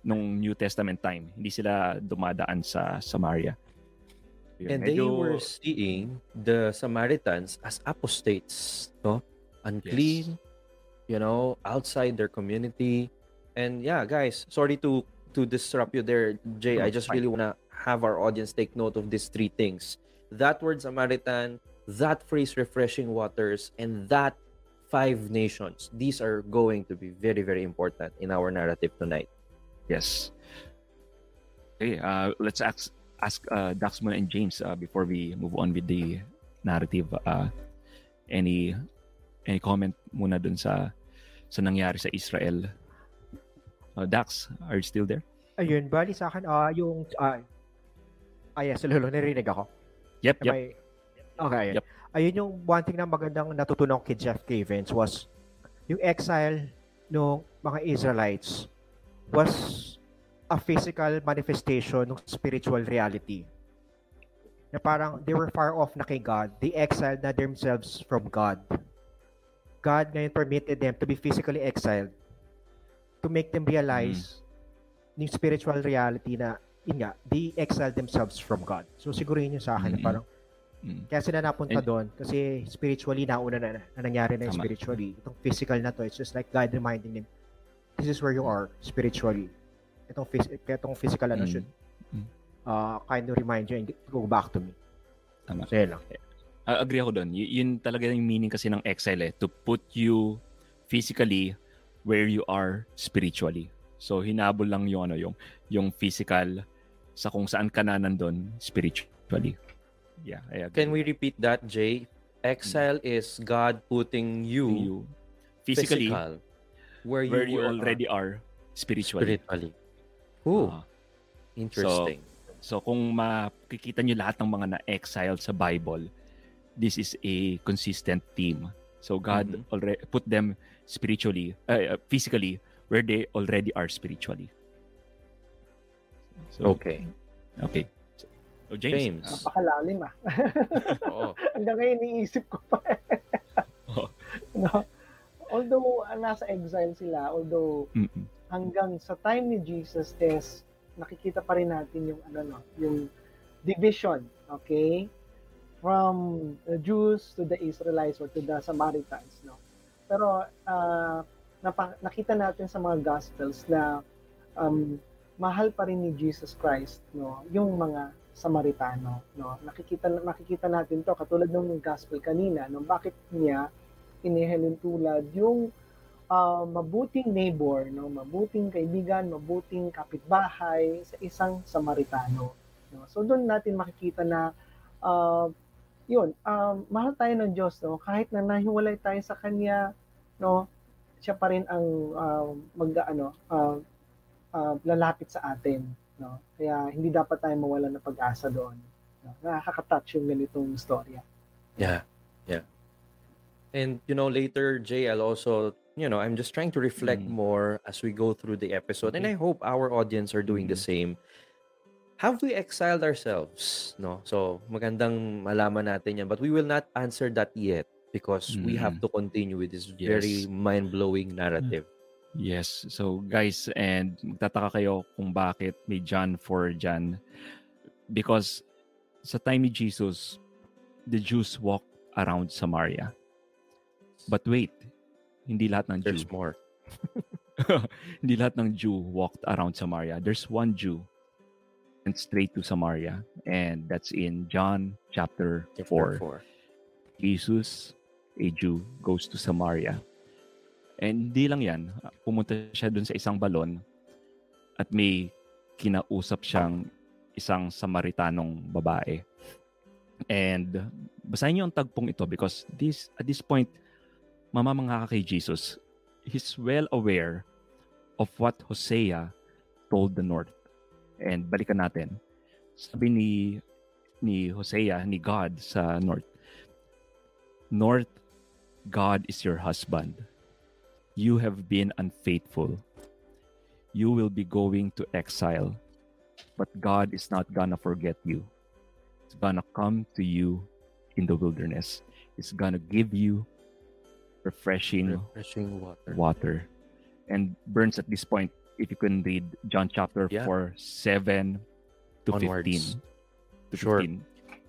nung New Testament time. Hindi sila dumadaan sa Samaria. Yun, And they medyo- were seeing the Samaritans as apostates, no? Unclean, you know, outside their community. And yeah, guys, sorry to to disrupt you there, Jay. I just really wanna have our audience take note of these three things. That word Samaritan, that phrase refreshing waters, and that five nations. These are going to be very, very important in our narrative tonight. Yes. Okay, uh, let's ask ask uh, Dax muna and James uh, before we move on with the narrative. Uh, any any comment muna dun sa sa nangyari sa Israel? Uh, Dax, are you still there? Ayun, bali sa akin, ah, yung, ah, ah, yes, lolo, narinig ako. Yep, Am yep. I- Okay, ayun. Yep. Ayun yung one thing na magandang natutunan kay Jeff Cavins was yung exile ng mga Israelites was a physical manifestation ng spiritual reality. Na parang they were far off na kay God. They exiled na themselves from God. God ngayon permitted them to be physically exiled to make them realize yung spiritual reality na yun nga, they exiled themselves from God. So siguro yun yung sa akin na Mm-mm. parang Mm. kaya sila napunta And- doon kasi spiritually nauna na, na nangyari na yung spiritually. Itong physical na to, it's just like God reminding them, this is where you are spiritually. Itong, phys- itong physical ano Mm. should Mm. uh, kind of remind you and go back to me. Tama. So yun lang. Uh, agree ako doon. Y- yun talaga yung meaning kasi ng exile eh. To put you physically where you are spiritually. So hinabol lang yung ano yung yung physical sa kung saan ka na nandun spiritually. Yeah, I agree. Can we repeat that, Jay? Exile is God putting you, you physically physical, where you, where you already are spiritually. spiritually. Ooh, Ah. interesting. So kung makikita nyo lahat ng mga na-exile sa Bible, this is a consistent theme. So God Mhm. already put them spiritually, uh, physically, where they already are spiritually. So, okay. Okay. So, James. James. Napakalalim ah. Oo. Hanggang ngayon iniisip ko pa. Oh. no? Although ah, nasa exile sila, although mm-mm. hanggang sa time ni Jesus is nakikita pa rin natin yung ano no, yung division, okay? From the Jews to the Israelites or to the Samaritans, no. Pero ah, napa- nakita natin sa mga gospels na um, mahal pa rin ni Jesus Christ, no, yung mga Samaritano, no. Nakikita makikita natin to katulad ng gospel kanina, no, bakit niya inihalin tulad yung uh, mabuting neighbor, no, mabuting kaibigan, mabuting kapitbahay sa isang Samaritano. No? So doon natin makikita na uh, yun, um, mahal tayo ng Diyos, no? kahit na nahiwalay tayo sa Kanya, no, siya pa rin ang uh, mag, ano, uh, uh, lalapit sa atin. No? Kaya hindi dapat tayo mawala ng pag-asa doon. No? Nakaka-touch yung ganitong storya. Yeah. Yeah. And you know, later, Jay, I'll also, you know, I'm just trying to reflect Mm. more as we go through the episode. And I hope our audience are doing the Mm. same. Have we exiled ourselves? No. So magandang malaman natin yan. But we will not answer that yet because we have Mm. to continue with this Yes. very mind-blowing narrative. Yes. So guys, and magtataka kayo kung bakit may John 4 dyan. Because sa time ni Jesus, the Jews walked around Samaria. But wait, hindi lahat ng Jew. There's more. hindi lahat ng Jew walked around Samaria. There's one Jew went straight to Samaria. And that's in John chapter 4. Four. Jesus, a Jew, goes to Samaria. And hindi lang yan, pumunta siya dun sa isang balon at may kinausap siyang isang Samaritanong babae. And basahin niyo ang tagpong ito because this at this point, mamamangha ka kay Jesus. He's well aware of what Hosea told the North. And balikan natin. Sabi ni ni Hosea, ni God sa North, North, God is your husband. You have been unfaithful. You will be going to exile, but God is not gonna forget you. It's gonna come to you in the wilderness. It's gonna give you refreshing Refreshing water. water. And Burns at this point, if you can read John chapter Yeah. 4, 7 to Onwards. 15. To Sure. 15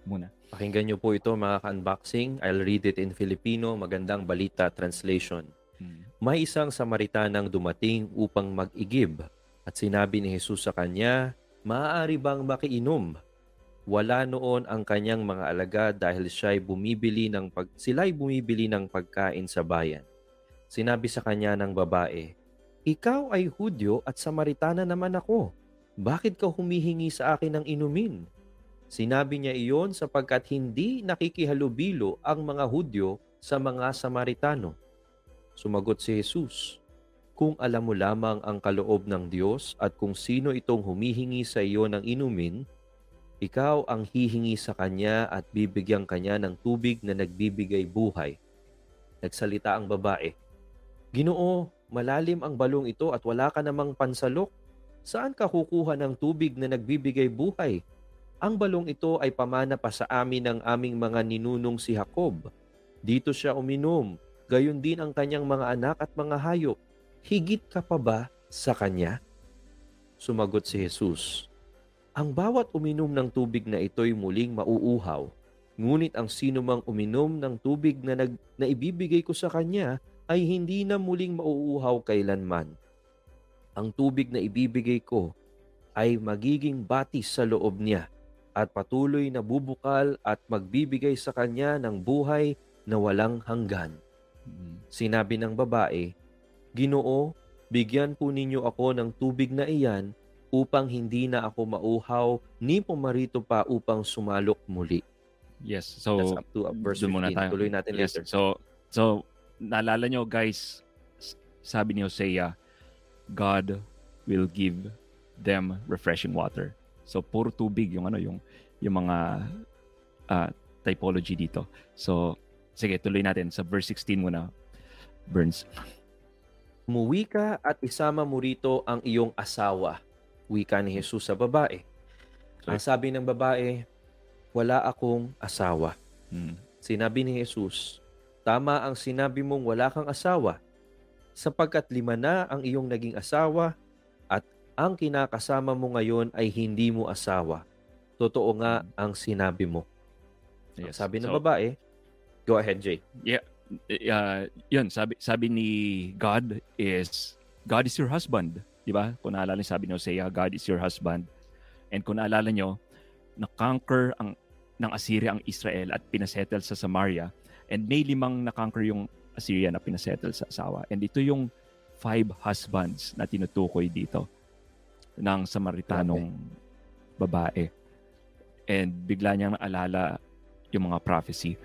muna. Pakinggan niyo po ito mga ka-unboxing. I'll read it in Filipino, magandang balita translation. Hmm. May isang Samaritanang dumating upang mag-igib at sinabi ni Jesus sa kanya, Maaari bang makiinom? Wala noon ang kanyang mga alagad dahil siya'y bumibili ng pag sila'y bumibili ng pagkain sa bayan. Sinabi sa kanya ng babae, Ikaw ay Hudyo at Samaritana naman ako. Bakit ka humihingi sa akin ng inumin? Sinabi niya iyon sapagkat hindi nakikihalubilo ang mga Hudyo sa mga Samaritano. Sumagot si Jesus, Kung alam mo lamang ang kaloob ng Diyos at kung sino itong humihingi sa iyo ng inumin, ikaw ang hihingi sa kanya at bibigyan kanya ng tubig na nagbibigay buhay. Nagsalita ang babae, Ginoo, malalim ang balong ito at wala ka namang pansalok. Saan ka kukuha ng tubig na nagbibigay buhay? Ang balong ito ay pamana pa sa amin ng aming mga ninunong si Jacob. Dito siya uminom, gayon din ang kanyang mga anak at mga hayop. Higit ka pa ba sa kanya? Sumagot si Jesus, Ang bawat uminom ng tubig na ito'y muling mauuhaw. Ngunit ang sino mang uminom ng tubig na, nag, na ibibigay ko sa kanya ay hindi na muling mauuhaw kailanman. Ang tubig na ibibigay ko ay magiging batis sa loob niya at patuloy na bubukal at magbibigay sa kanya ng buhay na walang hanggan. Hmm. Sinabi ng babae, Ginoo, bigyan po ninyo ako ng tubig na iyan upang hindi na ako mauhaw ni pumarito pa upang sumalok muli. Yes. That's So, up to uh, verse doon muna 15. tayo. Tuloy natin yes. later. So, so naalala nyo guys, sabi ni Hosea, God will give them refreshing water. So, puro tubig yung ano, yung, yung mga ah, typology dito. So, sige, tuloy natin sa verse 16 muna. Burns. Umuwi ka at isama mo rito ang iyong asawa. Wika ni Jesus sa babae. Ang sabi ng babae, wala akong asawa. Hmm. Sinabi ni Jesus, Tama ang sinabi mong wala kang asawa, sapagkat lima na ang iyong naging asawa at ang kinakasama mo ngayon ay hindi mo asawa. Totoo nga ang sinabi mo. Yes. Sabi ng So, babae, go ahead, Jay. uh, yun, sabi, sabi ni God is, God is your husband. Di ba? Kung naalala niyo, sabi ni Hosea, God is your husband. And kung naalala nyo, na-conquer ang, ng Assyria ang Israel at pinasettle sa Samaria. And may limang na-conquer yung Assyria na pinasettle sa asawa. And ito yung five husbands na tinutukoy dito ng Samaritanong babae. And bigla niyang naalala yung mga prophecy.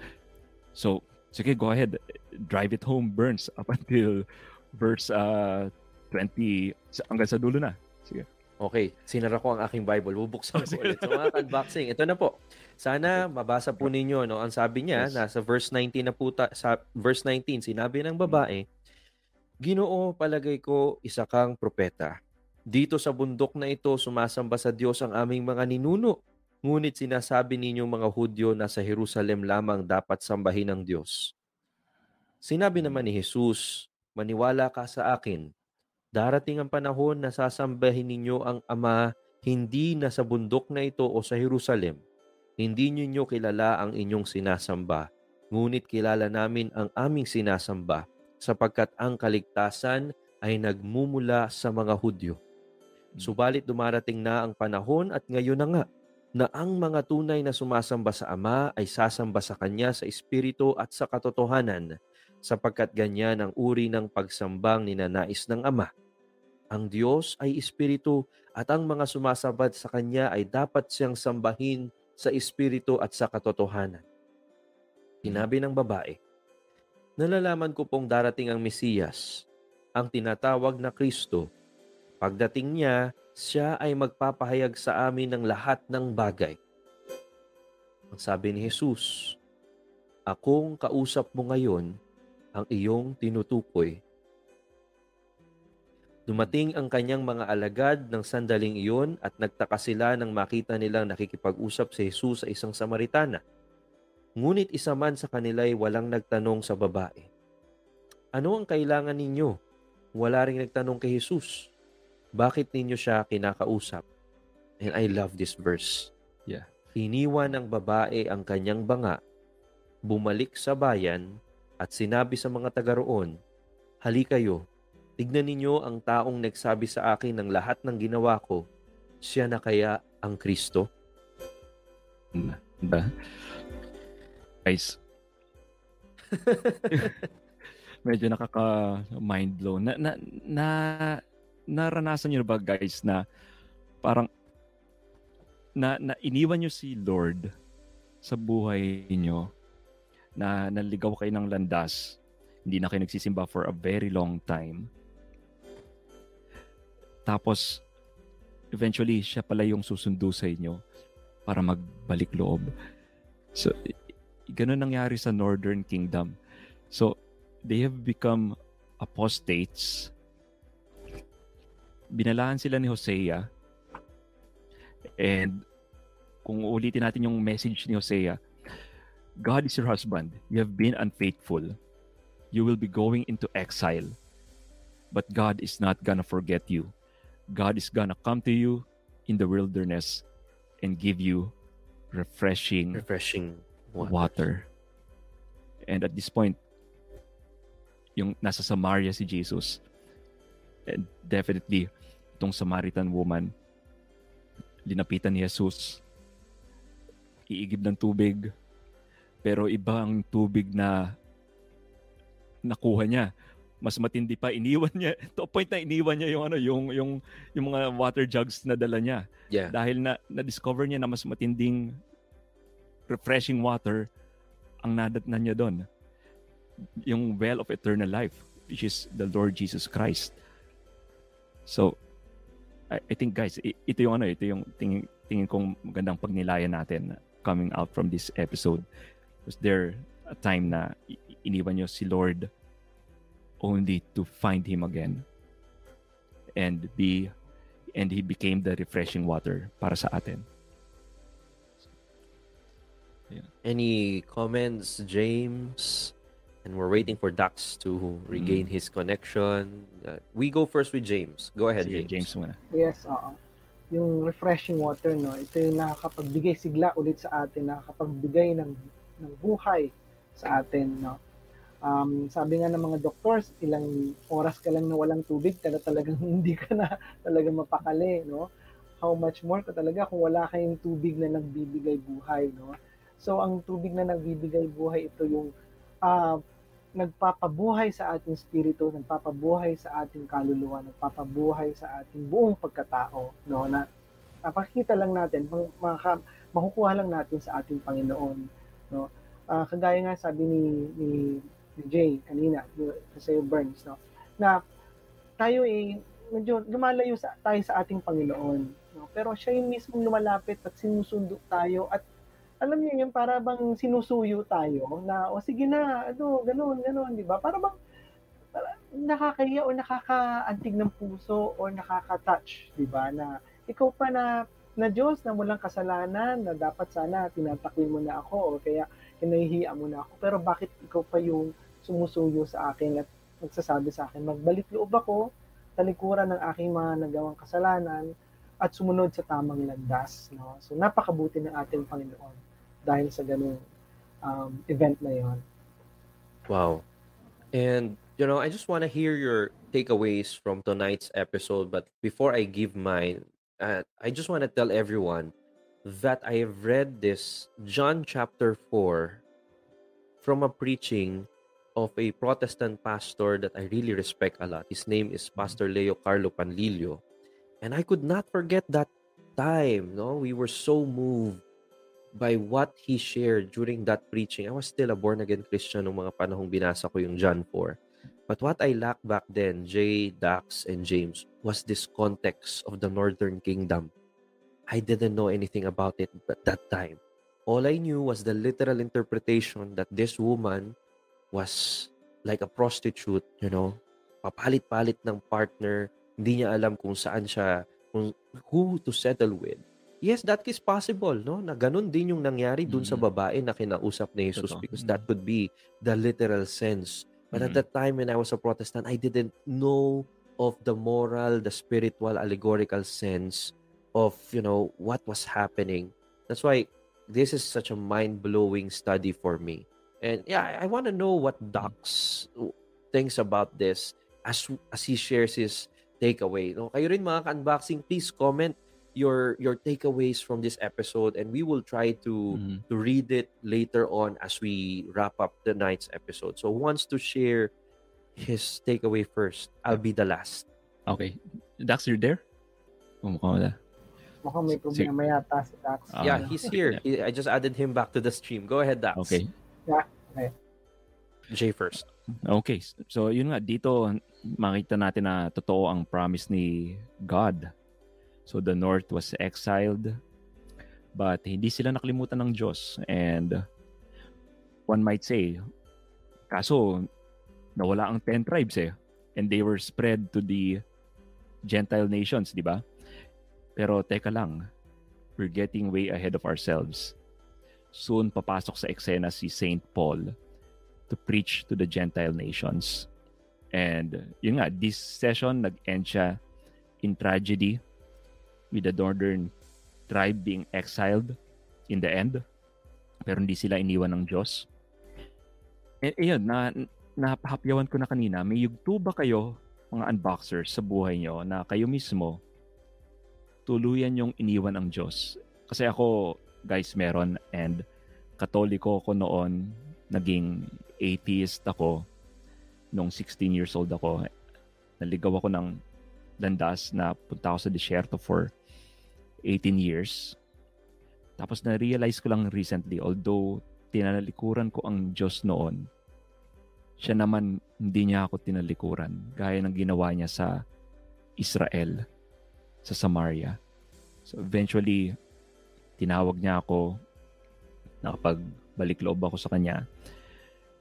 So, sige, go ahead. Drive it home, Burns, up until verse uh, 20, sa- hanggang sa dulo na. Sige. Okay, sinara ko ang aking Bible. Bubuksan ko ulit. So mga unboxing, ito na po. Sana mabasa po ninyo, no? Ang sabi niya, Yes. nasa verse 19 na po, ta- sa verse 19, sinabi ng babae, Ginoo, palagay ko, isa kang propeta. Dito sa bundok na ito, sumasamba sa Diyos ang aming mga ninuno. Ngunit sinasabi ninyong mga Hudyo na sa Jerusalem lamang dapat sambahin ng Diyos. Sinabi naman ni Jesus, maniwala ka sa akin, Darating ang panahon na sasambahin ninyo ang Ama hindi na sa bundok na ito o sa Jerusalem. Hindi ninyo kilala ang inyong sinasamba, ngunit kilala namin ang aming sinasamba sapagkat ang kaligtasan ay nagmumula sa mga Hudyo. Subalit dumarating na ang panahon at ngayon na nga na ang mga tunay na sumasamba sa Ama ay sasamba sa Kanya sa Espiritu at sa katotohanan sapagkat ganyan ang uri ng pagsambang ninanais ng Ama. Ang Diyos ay espiritu at ang mga sumasabad sa Kanya ay dapat siyang sambahin sa espiritu at sa katotohanan. Sinabi ng babae, Nalalaman ko pong darating ang Mesiyas, ang tinatawag na Kristo. Pagdating niya, siya ay magpapahayag sa amin ng lahat ng bagay. Ang sabi ni Jesus, Akong kausap mo ngayon ang iyong tinutukoy. Dumating ang kanyang mga alagad ng sandaling iyon at nagtaka sila nang makita nilang nakikipag-usap si Jesus sa isang Samaritana. Ngunit isa man sa kanila ay walang nagtanong sa babae. Ano ang kailangan ninyo? Wala ring nagtanong kay Jesus. Bakit ninyo siya kinakausap? And I love this verse. Yeah. Iniwan ng babae ang kanyang banga, bumalik sa bayan, at sinabi sa mga taga roon, Hali kayo, tignan ninyo ang taong nagsabi sa akin ng lahat ng ginawa ko. Siya na kaya ang Kristo? Ba? Guys. Medyo nakaka-mind blown. Na, na, na, naranasan niyo ba guys na parang na, na iniwan niyo si Lord sa buhay niyo na naligaw kayo ng landas hindi na kayo nagsisimba for a very long time tapos eventually siya pala yung susundo sa inyo para magbalik loob. So ganun nangyari sa Northern Kingdom. So they have become apostates. Binalaan sila ni Hosea. And kung ulitin natin yung message ni Hosea God is your husband. You have been unfaithful. You will be going into exile. But God is not gonna forget you God is gonna come to you in the wilderness and give you refreshing Refreshing water. water. And at this point, yung nasa Samaria si Jesus, and definitely, itong Samaritan woman, linapitan ni Jesus, iigib ng tubig, pero iba ang tubig na nakuha niya. Mas matindi pa, iniwan niya, to point na iniwan niya yung, ano, yung, yung, yung mga water jugs na dala niya Yeah. dahil na na-discover niya na mas matinding refreshing water ang nadatnan niya doon. Yung well of eternal life, which is the Lord Jesus Christ. So, I, I think guys, ito yung ano, ito yung tingin, tingin kong magandang pagnilayan natin coming out from this episode. Was there a time na iniwan niyo si Lord only to find Him again and be and He became the refreshing water para sa atin. Any comments, James? And we're waiting for Dax to regain his connection. Uh, we go first with James. Go ahead, Sige, James. James muna. Yes, oo. Yung refreshing water, no, ito yung nakakapagbigay sigla ulit sa atin, nakakapagbigay ng, ng buhay sa atin, no. Um, sabi nga ng mga doctors, ilang oras ka lang na walang tubig, talaga talagang hindi ka na talaga mapakali, no. How much more ka talaga kung wala kayong tubig na nagbibigay buhay, no. So, ang tubig na nagbibigay buhay, ito yung ah, nagpapabuhay sa ating spirito, nagpapabuhay sa ating kaluluwa, nagpapabuhay sa ating buong pagkatao, no, na napakita lang natin, ma- maka, makukuha lang natin sa ating Panginoon, no. Ah, kagaya nga sabi ni, ni Jay kanina, ni- sa Burns, no, na tayo eh, medyo lumalayo sa, tayo sa ating Panginoon, no, pero siya yung mismong lumalapit at sinusundo tayo at alam niyo yun, para bang sinusuyo tayo na, o sige na, ano, ganun, ganun, di ba? Para bang para nakakahiya o nakakaantig ng puso o nakaka-touch, di ba? Na ikaw pa na na Diyos na walang kasalanan na dapat sana tinatakwil mo na ako o kaya kinahihiya mo na ako. Pero bakit ikaw pa yung sumusuyo sa akin at nagsasabi sa akin, magbalik loob ako, talikuran ng aking mga nagawang kasalanan at sumunod sa tamang landas. No? So napakabuti ng ating Panginoon dahil sa ganung um, event na yon. Wow. And, you know, I just want to hear your takeaways from tonight's episode. But before I give mine, uh, I just want to tell everyone that I have read this John chapter 4 from a preaching of a Protestant pastor that I really respect a lot. His name is Pastor Leo Carlo Panlilio. And I could not forget that time, no? We were so moved by what he shared during that preaching. I was still a born again Christian nung mga panahong binasa ko yung John 4. But what I lacked back then, Jay, Dax, and James, was this context of the Northern Kingdom. I didn't know anything about it at that time. All I knew was the literal interpretation that this woman was like a prostitute, you know, papalit-palit ng partner, hindi niya alam kung saan siya, kung who to settle with. Yes, that is possible, no? Na ganun din yung nangyari dun sa Mm. babae na kinausap ni Jesus Totoo. because that could be the literal sense. But at Mhm. that time when I was a Protestant, I didn't know of the moral, the spiritual, allegorical sense of, you know, what was happening. That's why this is such a mind-blowing study for me. And yeah, I, I want to know what Docs thinks about this as as he shares his takeaway. No, kayo rin mga ka-unboxing, please comment your your takeaways from this episode and we will try to Mhm. to read it later on as we wrap up the night's episode. So who wants to share his takeaway first? I'll be the last. Okay. Dax, you're there? Oh, mukhang wala. Mukhang may problema yata si Dax. Ah, yeah, he's here. He- I just added him back to the stream. Go ahead, Dax. Okay. Jay first. Okay. So, yun nga, dito makita natin na totoo ang promise ni God. So, the North was exiled, but hindi sila nakalimutan ng Diyos. And one might say, kaso, nawala ang 10 tribes eh. And they were spread to the Gentile nations, di ba? Pero teka lang, we're getting way ahead of ourselves. Soon papasok sa eksena si Saint Paul to preach to the Gentile nations. And yun nga, this session nag-end siya in tragedy with the northern tribe being exiled in the end. Pero hindi sila iniwan ng Diyos. Eh, ayun, na, napahapyawan ko na kanina, may yugto ba kayo, mga unboxers, sa buhay nyo na kayo mismo tuluyan yung iniwan ng Diyos? Kasi ako, guys, meron and katoliko ko noon, naging atheist ako nung 16 years old ako. Naligaw ako ng landas na punta ako sa disyerto for 18 years. Tapos na-realize ko lang recently, although tinalikuran ko ang Diyos noon, siya naman hindi niya ako tinalikuran gaya ng ginawa niya sa Israel, sa Samaria. So eventually, tinawag niya ako, nakapagbalik loob ako sa kanya.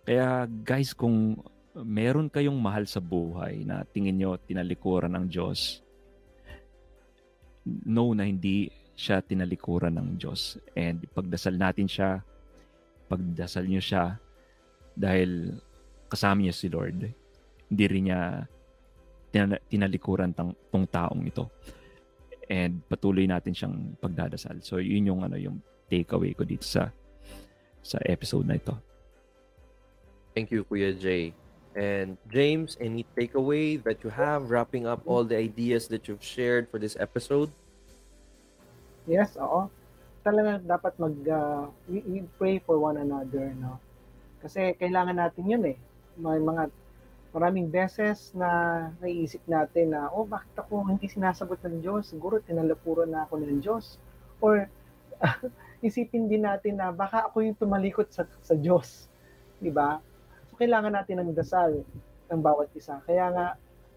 Kaya guys, kung meron kayong mahal sa buhay na tingin nyo tinalikuran ng Diyos, know na hindi siya tinalikuran ng Diyos. And pagdasal natin siya, pagdasal nyo siya, dahil kasama niya si Lord, hindi rin niya tina- tinalikuran tang, tong taong ito. And patuloy natin siyang pagdadasal. So yun yung ano yung takeaway ko dito sa sa episode na ito. Thank you, Kuya Jay. And James, any takeaway that you have wrapping up all the ideas that you've shared for this episode? Yes, oo. Talaga dapat mag uh, we, we pray for one another, no? Kasi kailangan natin 'yun eh. May mga maraming beses na naiisip natin na oh bakit ako hindi sinasagot ng Diyos? Siguro tinalapuran na ako ng Diyos. Or isipin din natin na baka ako yung tumalikot sa sa Diyos. 'Di ba? So kailangan natin ng dasal ng bawat isa. Kaya nga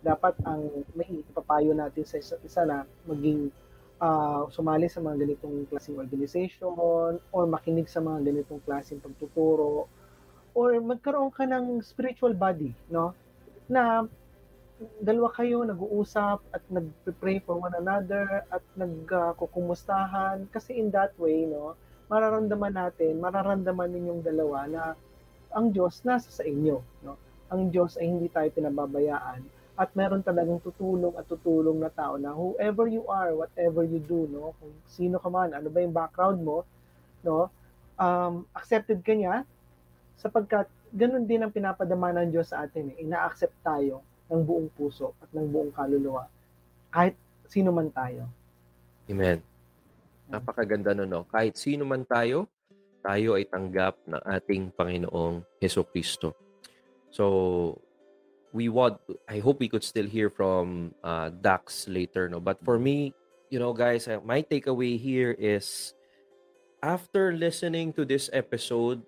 dapat ang may ipapayo natin sa isa't isa na maging uh, sumali sa mga ganitong klaseng organization or makinig sa mga ganitong klaseng pagtuturo or magkaroon ka ng spiritual body, no? Na dalawa kayo nag-uusap at nag-pray for one another at nagkukumustahan. Kasi in that way, no, mararamdaman natin, mararamdaman ninyong dalawa na ang Diyos nasa sa inyo, no? Ang Diyos ay hindi tayo pinababayaan. At meron talagang tutulong at tutulong na tao na whoever you are, whatever you do, no, kung sino ka man, ano ba yung background mo, no, um, accepted ka niya sapagkat ganun din ang pinapadama ng Diyos sa atin. Eh. Ina-accept tayo ng buong puso at ng buong kaluluwa kahit sino man tayo. Amen. Napakaganda no, no? Kahit sino man tayo, tayo ay tanggap ng ating Panginoong Heso Kristo. So we want I hope we could still hear from uh, Dax later no but for me you know guys uh, my takeaway here is after listening to this episode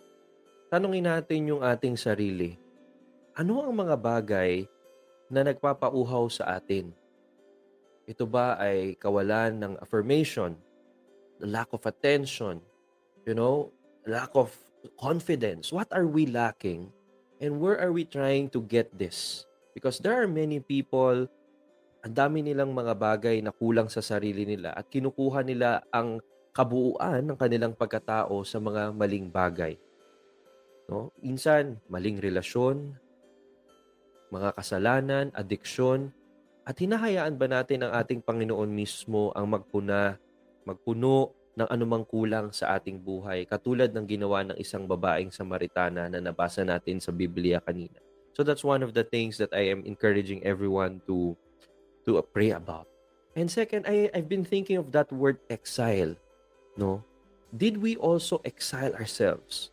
tanungin natin yung ating sarili ano ang mga bagay na nagpapauhaw sa atin ito ba ay kawalan ng affirmation the lack of attention you know lack of confidence what are we lacking And where are we trying to get this? Because there are many people, ang dami nilang mga bagay na kulang sa sarili nila at kinukuha nila ang kabuuan ng kanilang pagkatao sa mga maling bagay. No? Insan, maling relasyon, mga kasalanan, adiksyon, at hinahayaan ba natin ang ating Panginoon mismo ang magpuna, magpuno ng anumang kulang sa ating buhay, katulad ng ginawa ng isang babaeng Samaritana na nabasa natin sa Biblia kanina. So that's one of the things that I am encouraging everyone to to pray about. And second, I I've been thinking of that word exile, no? Did we also exile ourselves?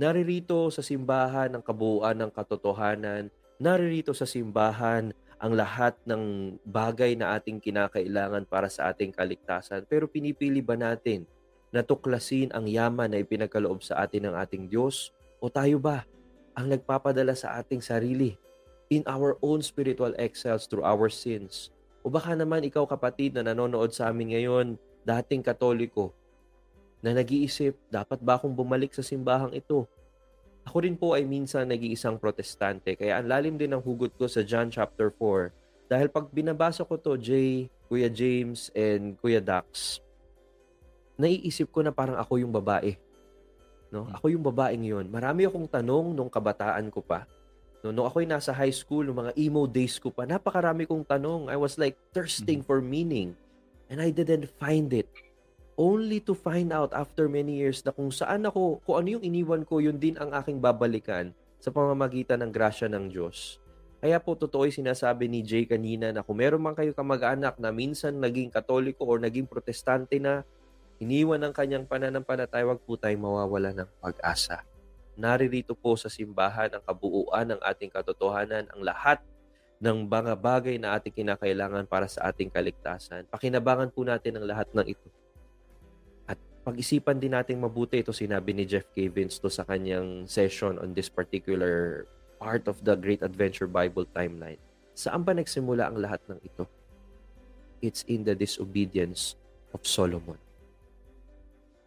Naririto sa simbahan ng kabuuan ng katotohanan, naririto sa simbahan ang lahat ng bagay na ating kinakailangan para sa ating kaligtasan. Pero pinipili ba natin na tuklasin ang yaman na ipinagkaloob sa atin ng ating Diyos? O tayo ba ang nagpapadala sa ating sarili in our own spiritual exiles through our sins? O baka naman ikaw kapatid na nanonood sa amin ngayon, dating katoliko, na nag-iisip, dapat ba akong bumalik sa simbahang ito? Ako rin po ay minsan nag-iisang protestante. Kaya ang lalim din ng hugot ko sa John chapter 4. Dahil pag binabasa ko to, Jay, Kuya James, and Kuya Dax, naiisip ko na parang ako yung babae. No? Hmm. Ako yung babaeng yun. Marami akong tanong nung kabataan ko pa. No, nung ako'y nasa high school, nung mga emo days ko pa, napakarami kong tanong. I was like thirsting Mhm. for meaning. And I didn't find it only to find out after many years na kung saan ako, kung ano yung iniwan ko, yun din ang aking babalikan sa pamamagitan ng grasya ng Diyos. Kaya po totoo yung sinasabi ni Jay kanina na kung meron man kayo kamag-anak na minsan naging katoliko or naging protestante na iniwan ng kanyang pananampalataya, wag po tayong mawawala ng pag-asa. Naririto po sa simbahan ang kabuuan ng ating katotohanan, ang lahat ng mga bagay na ating kinakailangan para sa ating kaligtasan. Pakinabangan po natin ang lahat ng ito pag-isipan din natin mabuti ito sinabi ni Jeff Cavins to sa kanyang session on this particular part of the Great Adventure Bible timeline. Saan ba nagsimula ang lahat ng ito? It's in the disobedience of Solomon.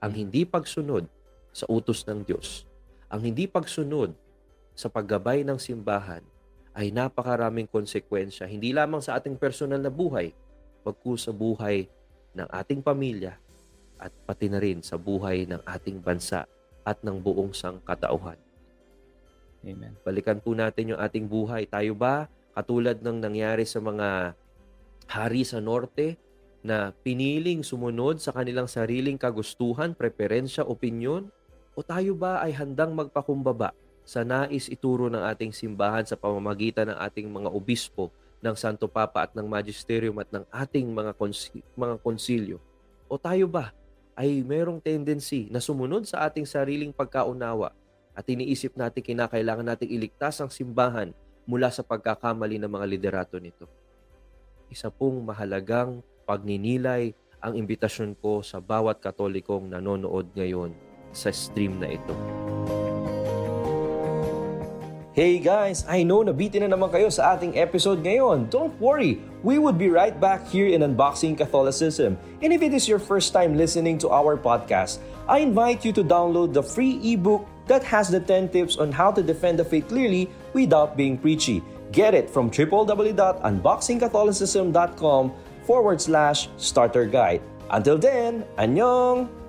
Ang hindi pagsunod sa utos ng Diyos, ang hindi pagsunod sa paggabay ng simbahan ay napakaraming konsekwensya, hindi lamang sa ating personal na buhay, bagkus sa buhay ng ating pamilya, at pati na rin sa buhay ng ating bansa at ng buong sangkatauhan. Amen. Balikan po natin yung ating buhay. Tayo ba, katulad ng nangyari sa mga hari sa norte, na piniling sumunod sa kanilang sariling kagustuhan, preferensya, opinyon? O tayo ba ay handang magpakumbaba sa nais ituro ng ating simbahan sa pamamagitan ng ating mga obispo, ng Santo Papa at ng Magisterium at ng ating mga, konsi- mga konsilyo? O tayo ba ay merong tendency na sumunod sa ating sariling pagkaunawa at iniisip natin kinakailangan nating iligtas ang simbahan mula sa pagkakamali ng mga liderato nito. Isa pong mahalagang pagninilay ang imbitasyon ko sa bawat katolikong nanonood ngayon sa stream na ito. Hey guys, I know nabitin na naman kayo sa ating episode ngayon. Don't worry, we would be right back here in Unboxing Catholicism. And if it is your first time listening to our podcast, I invite you to download the free ebook that has the 10 tips on how to defend the faith clearly without being preachy. Get it from www.unboxingcatholicism.com forward slash starter guide. Until then, annyeong!